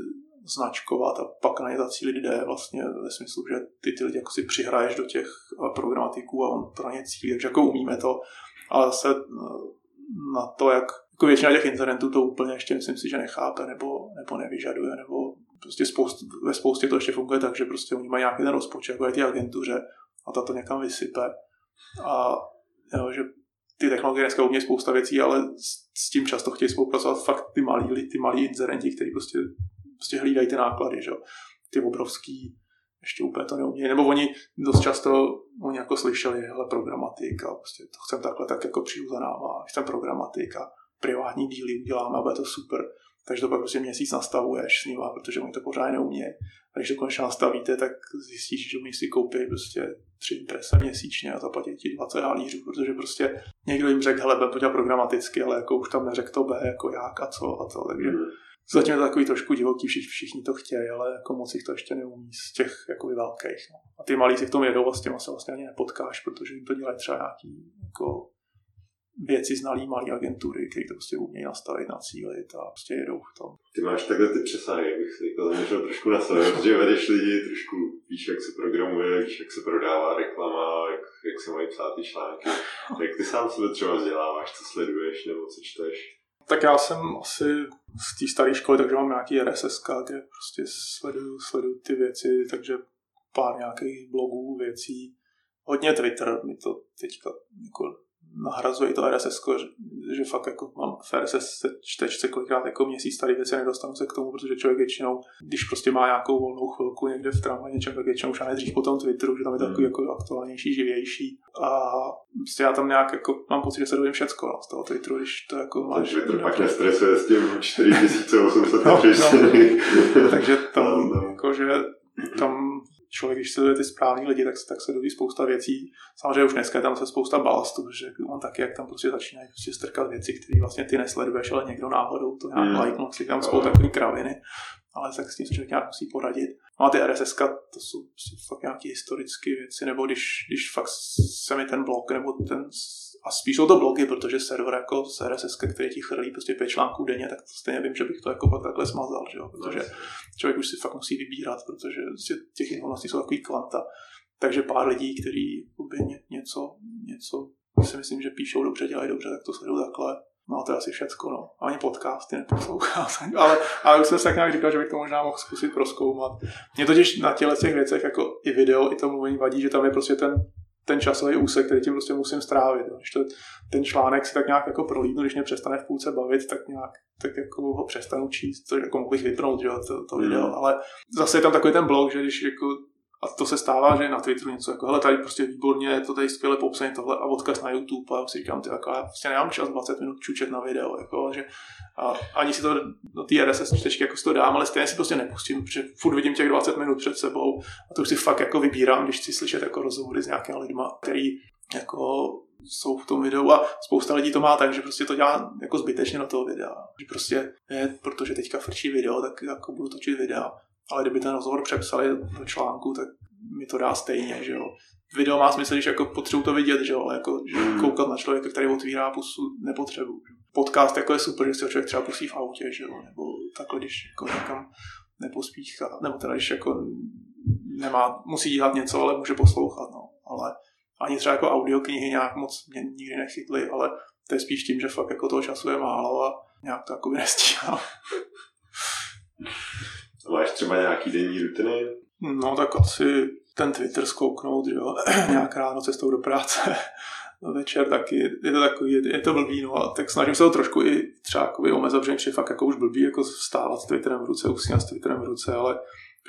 značkovat a pak na ně zacílit jde vlastně ve smyslu, že ty ty lidi jako si přihraješ do těch programatiků a on pro ně cílí, takže jako umíme to, ale zase eh, na to, jak jako většina těch incidentů to úplně ještě myslím si, že nechápe nebo, nebo nevyžaduje, nebo prostě spoust, ve spoustě to ještě funguje tak, že prostě oni mají nějaký ten rozpočet, jako je ty agentuře a ta to někam vysype. A jo, že ty technologie dneska umějí spousta věcí, ale s, s tím často chtějí spolupracovat fakt ty malí, ty malí inzerenti, kteří prostě prostě hlídají ty náklady, že? ty obrovský, ještě úplně to neumějí. Nebo oni dost často, oni jako slyšeli, hele, programatik a prostě to chcem takhle, tak jako přijdu za náma, chcem programatik a privátní díly uděláme a bude to super. Takže to pak prostě měsíc nastavuješ s nima, protože oni to pořád neumějí. A když to konečně nastavíte, tak zjistíš, že umí si koupit prostě tři imprese měsíčně a zaplatí ti 20 halířů, protože prostě někdo jim řekl, hele, budeme to programaticky, ale jako už tam neřekl to B, jako jak a co a to. Takže hmm Zatím je to takový trošku divoký, všichni, všichni to chtějí, ale jako moc jich to ještě neumí z těch jako velkých. No. A ty malí si v tom jedou a s těma se vlastně ani nepotkáš, protože jim to dělají třeba nějaký jako věci znalý malý agentury, které to prostě umějí nastavit, nacílit a prostě jedou v tom. Ty máš takhle ty přesahy, bych si jako zaměřil trošku na sebe, protože vedeš lidi trošku, víš, jak se programuje, víš, jak se prodává reklama, jak, jak se mají psát ty články. Jak ty sám sebe třeba vzděláváš, co sleduješ nebo co čteš? Tak já jsem asi z té staré školy, takže mám nějaký RSS, kde prostě sleduju, sleduju ty věci, takže pár nějakých blogů, věcí. Hodně Twitter mi to teďka jako nahrazuje to RSS, že, že fakt jako mám v RSS čtečce kolikrát jako měsíc tady věci nedostanu se k tomu, protože člověk většinou, když prostě má nějakou volnou chvilku někde v tramvaji něčem, tak většinou už dřív po tom Twitteru, že tam je takový mm. jako aktuálnější, živější. A prostě já tam nějak jako mám pocit, že se dovím všecko no, z toho Twitteru, když to jako máš. Twitter pak nestresuje s tím 4800 no, no. Takže tam, no, no. jako, že tam člověk, když sleduje ty správní lidi, tak, tak se doví spousta věcí. Samozřejmě už dneska je tam se spousta balastu, že on taky, jak tam prostě začínají prostě strkat věci, které vlastně ty nesleduješ, ale někdo náhodou to nějak mm. lajknul, si tam spolu takové kraviny, ale tak s tím se člověk nějak musí poradit. No a ty RSS, to jsou prostě fakt nějaké historické věci, nebo když, když fakt se mi ten blok nebo ten a spíš jsou to blogy, protože server jako z RSS, který ti chrlí prostě pět článků denně, tak stejně vím, že bych to jako pak takhle smazal, že jo? protože člověk už si fakt musí vybírat, protože těch informací jsou takový kvanta. Takže pár lidí, kteří něco, něco si myslím, že píšou dobře, dělají dobře, tak to sledují takhle. No to je asi všecko, no. Ani podcasty neposlouchám. ale, ale už jsem se tak nějak říkal, že bych to možná mohl zkusit proskoumat. Mě totiž na těle těch věcech jako i video, i to mluvení vadí, že tam je prostě ten ten časový úsek, který tím prostě musím strávit. Když to, ten článek si tak nějak jako prolídnu, když mě přestane v půlce bavit, tak nějak tak jako ho přestanu číst, což jako mohl bych vypnout, že, to, to video, mm. ale zase je tam takový ten blog, že když jako a to se stává, že na Twitteru něco jako, hele, tady prostě výborně, to tady skvěle popsané tohle a odkaz na YouTube. A si říkám, ty jako, já prostě nemám čas 20 minut čučet na video, jako, že a ani si to do té RSS čtečky jako si to dám, ale stejně si prostě nepustím, protože furt vidím těch 20 minut před sebou a to už si fakt jako vybírám, když chci slyšet jako rozhovory s nějakými lidma, který jako jsou v tom videu. A spousta lidí to má tak, že prostě to dělá jako zbytečně na toho videa. Že prostě je, protože teďka frčí video, tak jako budu točit videa ale kdyby ten rozhovor přepsali do článku, tak mi to dá stejně, že jo. Video má smysl, když jako potřebuji to vidět, že jo, ale jako že hmm. koukat na člověka, který otvírá pusu, nepotřebuji. Podcast jako je super, že si ho člověk třeba pustí v autě, že jo, nebo takhle, když jako někam nepospíchá, nebo teda když jako nemá, musí dělat něco, ale může poslouchat, no. Ale ani třeba jako audioknihy nějak moc mě nikdy nechytly, ale to je spíš tím, že fakt jako toho času je málo a nějak to jako nestíhám. Máš třeba nějaký denní rutiny? No tak asi ten Twitter zkouknout, že jo, nějak ráno cestou do práce, večer taky, je to takový, je, je to blbý, no a tak snažím se to trošku i třeba jako omezat, protože fakt jako už blbý jako vstávat s Twitterem v ruce, usínat s Twitterem v ruce, ale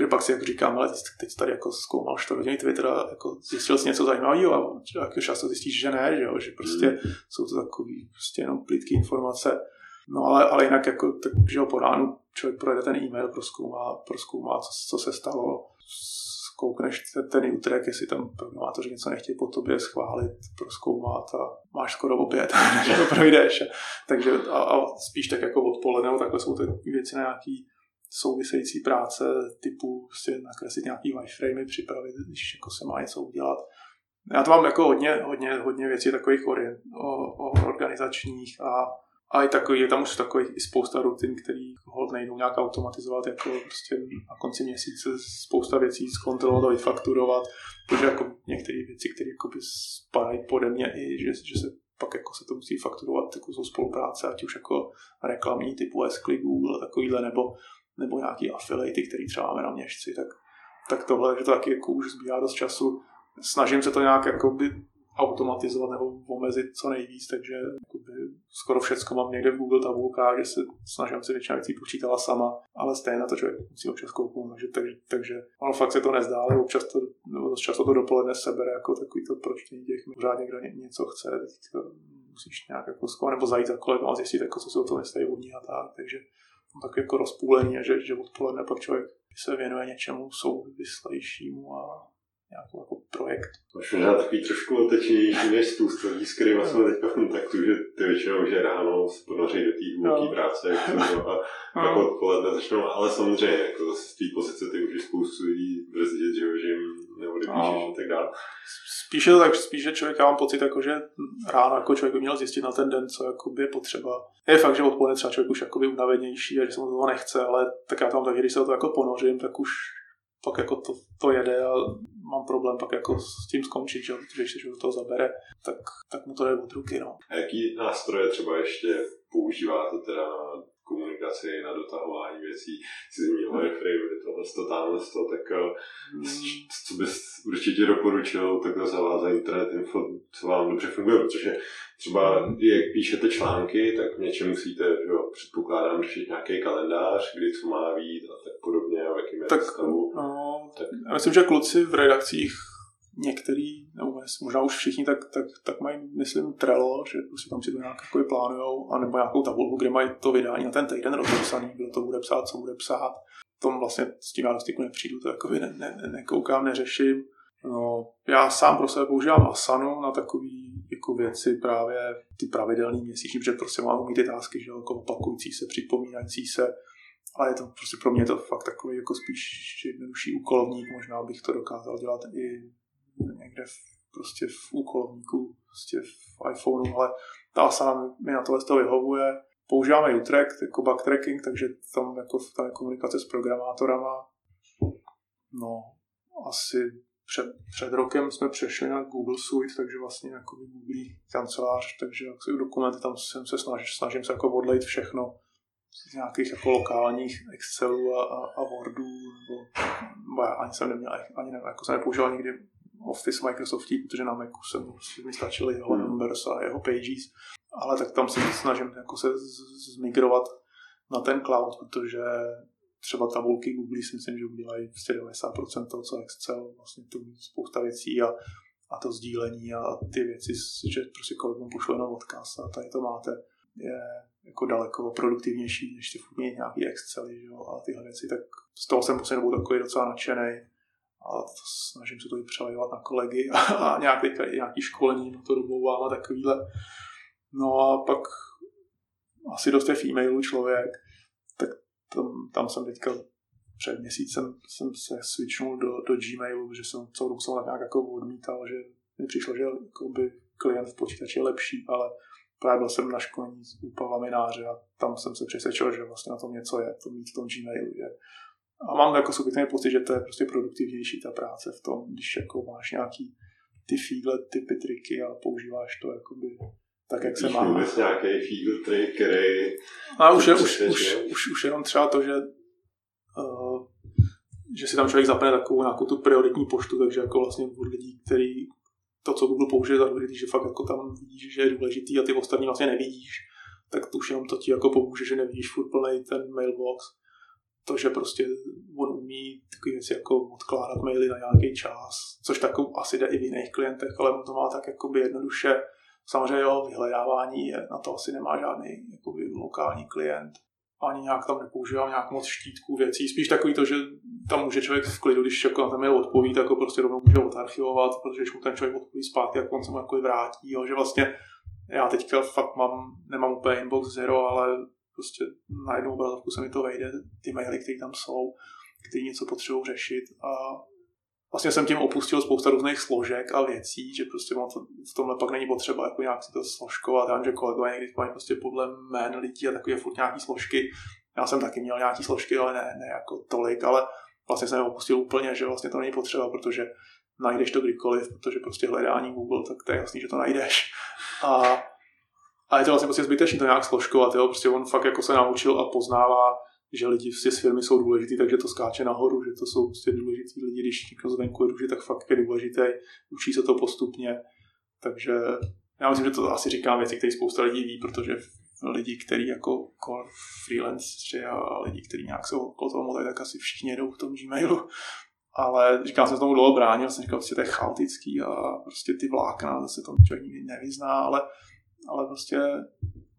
že pak si jako říkám, ale teď tady jako zkoumal 4 hodiny Twitter a jako zjistil jsi něco zajímavého a jak často zjistíš, že ne, že, jo? že prostě mm. jsou to takový prostě jenom plítké informace. No ale, ale jinak jako, tak, že po ránu člověk projede ten e-mail, proskoumá, proskoumá co, co se stalo, koukneš ten útrek, jestli tam programátoři něco nechtějí po tobě schválit, proskoumat a máš skoro oběd, než to projdeš. Takže a, a, spíš tak jako odpoledne, takhle jsou ty věci na nějaký související práce typu prostě nakreslit nějaký wireframey, připravit, když jako se má něco udělat. Já to mám jako hodně, hodně, hodně věcí takových orient, o, o organizačních a a i takový, je tam už takový i spousta rutin, který hod nejdou nějak automatizovat, jako prostě na konci měsíce spousta věcí zkontrolovat a vyfakturovat, protože jako některé věci, které jako by spadají pode mě i, že, že se pak jako se to musí fakturovat jako jsou spolupráce, ať už jako reklamní typu s Google, takovýhle, nebo, nebo nějaký affiliaty, který třeba máme na měšci, tak, tak tohle, že to taky jako už zbývá dost času. Snažím se to nějak jako by automatizovat nebo omezit co nejvíc, takže jakoby, skoro všechno mám někde v Google tabulkách, že se snažím si většina věcí počítala sama, ale stejně to člověk musí občas kouknout, takže, takže, takže ono fakt se to nezdá, ale občas to, nebo často to dopoledne sebere jako takový to pročtení těch, pořád někdo ně, něco chce, musíš nějak jako skoro, nebo zajít za kolegou a zjistit, jako, co se o to myslí oni a tak, takže tak jako rozpůlení, že, že odpoledne pak člověk se věnuje něčemu souvislejšímu a nějakou jako projekt. Máš možná takový trošku otečnější než spousta lidí, s kterými jsme teď v kontaktu, že ty většinou, že ráno se ponoří do té hluboké no. práce no, a pak no. odpoledne začnou, ale samozřejmě, jako z té pozice ty už spoustu lidí brzdit, že, že jim neodepíšeš no. a tak dále. Spíše to tak, spíše člověk, já mám pocit, jako, že ráno jako člověk by měl zjistit na ten den, co jakoby je potřeba. Je fakt, že odpoledne třeba člověk už jakoby unavenější a že se mu toho nechce, ale tak já tam tak, když se to jako ponořím, tak už pak jako to, to jede a mám problém pak jako s tím skončit, že? protože když se toho zabere, tak, tak mu to jde od ruky. No. A jaký nástroje třeba ještě používáte teda komunikaci, na dotahování věcí, si zmínil wireframe, tohle, to, tamhle, to, tak hmm. co bys určitě doporučil takhle zavázat internet info, co vám dobře funguje, protože třeba jak píšete články, tak v něčem musíte, jo, předpokládám, řešit nějaký kalendář, kdy co má být a tak podobně, a v jakým je tak, stavu. No, tak. Já myslím, že kluci v redakcích některý, nebo možná už všichni, tak, tak, tak mají, myslím, Trello, že prostě tam si to nějak jako plánujou, anebo nějakou tabulku, kde mají to vydání na ten týden rozepsaný, kdo to bude psát, co bude psát. Tom vlastně s tím já do styku nepřijdu, to jako ne, ne, ne, nekoukám, neřeším. No, já sám pro sebe používám Asanu na takové jako věci právě ty pravidelné měsíční, protože prostě mám umít ty tásky, že jako opakující se, připomínající se, ale je to prostě pro mě to fakt takový jako spíš jednodušší úkolovník, možná bych to dokázal dělat i někde v, prostě v úkolovníku, prostě v iPhoneu, ale ta Asana mi na tohle to vyhovuje. Používáme Utrecht jako backtracking, takže tam jako tam je komunikace s programátorama. No, asi před, před rokem jsme přešli na Google Suite, takže vlastně jako Google kancelář, takže jak dokumenty tam jsem se snažím, snažím se jako odlejt všechno z nějakých jako lokálních Excelů a, a, a Wordů, nebo, nebo já ani jsem neměl, ani ne, jako jsem nepoužíval nikdy Office Microsoftí, protože na Macu jsem mi stačily jeho hmm. Numbers a jeho Pages, ale tak tam se snažím jako se zmigrovat na ten cloud, protože třeba tabulky Google si myslím, že udělají 90% toho, co Excel, vlastně to spousta věcí a, a to sdílení a ty věci, že prostě kolegům pošlu jenom odkaz a tady to máte, je jako daleko produktivnější, než ty furt nějaký Excely jo, a tyhle věci, tak z toho jsem posledně takový docela nadšený a snažím se to i přelejovat na kolegy a, a nějak teďka i nějaký školení na to domlouvám a takovýhle. No a pak asi dost je v e-mailu člověk, tak tam, tam jsem teďka před měsícem jsem se switchnul do, do Gmailu, že jsem celou dobu jsem nějak jako odmítal, že mi přišlo, že by klient v počítači je lepší, ale právě byl jsem na školení u Pavla Mináře a tam jsem se přesvědčil, že vlastně na tom něco je, to mít v tom Gmailu, že a mám jako subjektivní pocit, že to je prostě produktivnější ta práce v tom, když jako máš nějaký ty fígle, typy, triky a používáš to jakoby tak, jak se má. Vůbec nějaký fígle trik, který... A už, je, už, už, už, už, jenom třeba to, že uh, že si tam člověk zapne takovou nějakou tu prioritní poštu, takže jako vlastně od lidí, který to, co Google použije za důležitý, že fakt jako tam vidíš, že je důležitý a ty ostatní vlastně nevidíš, tak to už jenom to ti jako pomůže, že nevidíš furt plný ten mailbox to, že prostě on umí takové věci jako odkládat maily na nějaký čas, což tak asi jde i v jiných klientech, ale on to má tak jakoby jednoduše. Samozřejmě jo, vyhledávání na to asi nemá žádný jakoby, lokální klient. Ani nějak tam nepoužívám nějak moc štítků věcí. Spíš takový to, že tam může člověk v klidu, když jako na ten mail odpoví, tak ho prostě rovnou může odarchivovat, protože když mu ten člověk odpoví zpátky, jak on se mu jako vrátí. Jo, že vlastně já teďka fakt mám, nemám úplně inbox zero, ale prostě na jednu obrazovku se mi to vejde, ty maily, které tam jsou, které něco potřebují řešit a vlastně jsem tím opustil spousta různých složek a věcí, že prostě mám to, v tomhle pak není potřeba jako nějak si to složkovat, já že kolegové někdy mají prostě podle jmén lidí a takové furt nějaký složky, já jsem taky měl nějaký složky, ale ne, ne jako tolik, ale vlastně jsem je opustil úplně, že vlastně to není potřeba, protože najdeš to kdykoliv, protože prostě hledání Google, tak to je jasný, že to najdeš. A a je to vlastně prostě zbytečné to nějak složkovat, jo? prostě on fakt jako se naučil a poznává, že lidi z firmy jsou důležitý, takže to skáče nahoru, že to jsou prostě důležitý lidi, když někdo zvenku je důležitý, tak fakt je důležitý, učí se to postupně, takže já myslím, že to asi říkám věci, které spousta lidí ví, protože lidi, kteří jako core freelanceri a lidi, kteří nějak jsou okolo toho motají, tak asi všichni jedou v tom Gmailu. Ale říkal jsem tomu dlouho bránil, jsem říkal, že prostě to je chaotický a prostě ty vlákna, zase to člověk nikdy nevyzná, ale ale prostě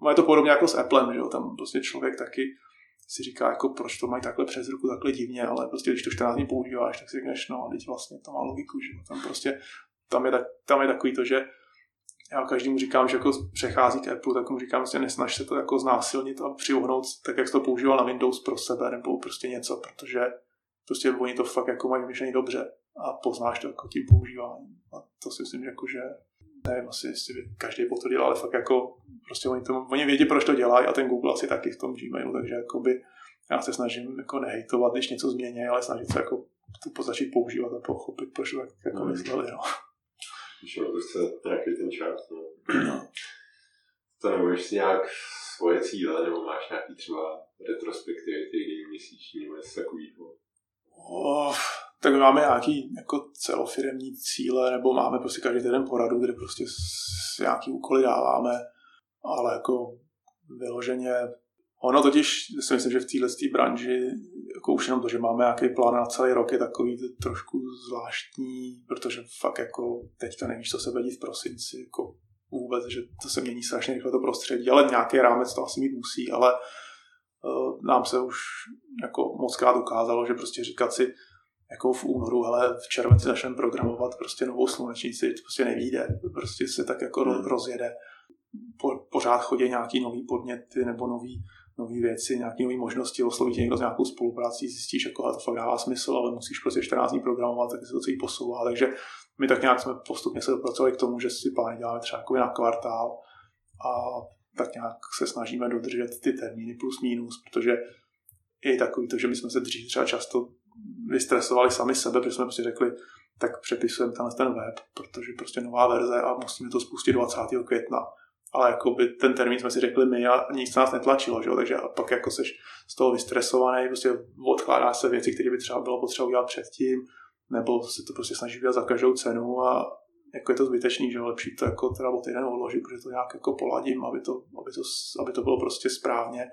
je to podobně jako s Applem, že jo? tam prostě člověk taky si říká, jako proč to mají takhle přes ruku, takhle divně, ale prostě když to 14 dní používáš, tak si řekneš, no, teď vlastně to má logiku, že jo? tam prostě, tam je, tak, tam je takový to, že já každému říkám, že jako přechází k Apple, tak mu říkám, že nesnaž se to jako znásilnit a přiuhnout tak, jak jsi to používal na Windows pro sebe nebo prostě něco, protože prostě oni to fakt jako mají vymyšlený dobře a poznáš to jako tím používáním. A to si myslím, že jako, že nevím asi, jestli by každý potvrdil, ale fakt jako prostě oni, to, oni vědí, proč to dělají a ten Google asi taky v tom Gmailu, takže jakoby já se snažím jako nehejtovat, když něco změní, ale snažit se jako to začít používat a pochopit, proč to tak jako mm. mysleli, no. Chce nějaký ten čas, no. no. To nemůžeš si nějak svoje cíle, nebo máš nějaký třeba retrospektivy týdenní, měsíční, nebo něco takového? Oh, tak my máme nějaký jako celofiremní cíle, nebo máme prostě každý den poradu, kde prostě nějaký úkoly dáváme, ale jako vyloženě Ono totiž, si myslím, že v této branži, jako už jenom to, že máme nějaký plán na celý rok, je takový trošku zvláštní, protože fakt jako teď to nevíš, co se bude v prosinci, jako vůbec, že to se mění strašně rychle to prostředí, ale nějaký rámec to asi mít musí, ale uh, nám se už jako moc krát ukázalo, že prostě říkat si, jako v únoru, ale v červenci začneme programovat prostě novou slunečnici, to prostě nevíde, prostě se tak jako hmm. rozjede. Po, pořád chodí nějaký nový podněty nebo nový nové věci, nějaké nové možnosti, oslovit někdo s nějakou spoluprací, zjistíš, jako to fakt dává smysl, ale musíš prostě 14 dní programovat, tak se to celý posouvá. Takže my tak nějak jsme postupně se dopracovali k tomu, že si plány děláme třeba jako na kvartál a tak nějak se snažíme dodržet ty termíny plus minus, protože je takový to, že my jsme se dřív třeba často vystresovali sami sebe, protože jsme prostě řekli, tak přepisujeme tenhle ten web, protože prostě nová verze a musíme to spustit 20. května ale jako by ten termín jsme si řekli my a nic nás netlačilo, že jo? takže a pak jako seš z toho vystresovaný, prostě odkládá se věci, které by třeba bylo potřeba udělat předtím, nebo se to prostě snaží udělat za každou cenu a jako je to zbytečný, že lepší to jako teda o týden odložit, protože to nějak jako poladím, aby to, aby to, aby to bylo prostě správně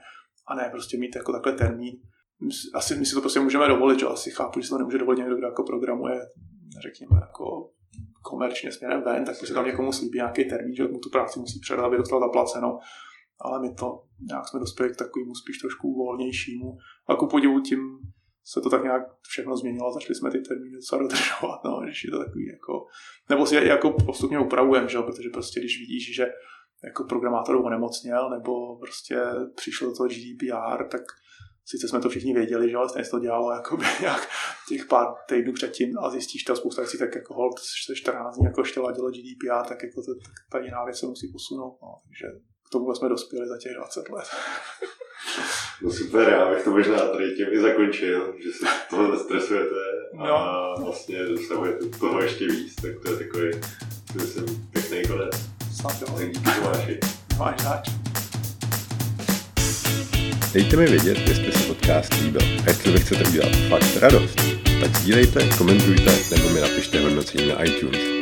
a ne prostě mít jako takhle termín. Asi my si to prostě můžeme dovolit, že asi chápu, že se to nemůže dovolit někdo, kdo jako programuje, řekněme, jako komerčně směrem ven, tak prostě tam někomu slíbí nějaký termín, že mu tu práci musí předat, aby dostal zaplaceno. Ale my to nějak jsme dospěli k takovému spíš trošku volnějšímu. A ku podivu tím se to tak nějak všechno změnilo, začali jsme ty termíny docela dodržovat, no, když je to takový jako, nebo si je jako postupně upravujeme, že? protože prostě když vidíš, že jako programátor onemocněl, nebo prostě přišlo do toho GDPR, tak sice jsme to všichni věděli, že ale stejně se to dělalo jakoby nějak těch pár týdnů předtím a zjistíš to spousta věcí, tak jako hold se 14 dní jako ještě ladilo GDPR, tak jako to, ta jiná věc se musí posunout. No. Takže k tomu jsme dospěli za těch 20 let. No super, já bych to možná tady tím i zakončil, že se toho nestresujete a no. vlastně dosahujete toho ještě víc, tak to je takový, myslím, pěkný konec. Snad jo. Tak díky Tomáši. Máš zač. Dejte mi vědět, jestli se podcast líbil a jestli vy chcete udělat fakt radost, tak sdílejte, komentujte nebo mi napište hodnocení na iTunes.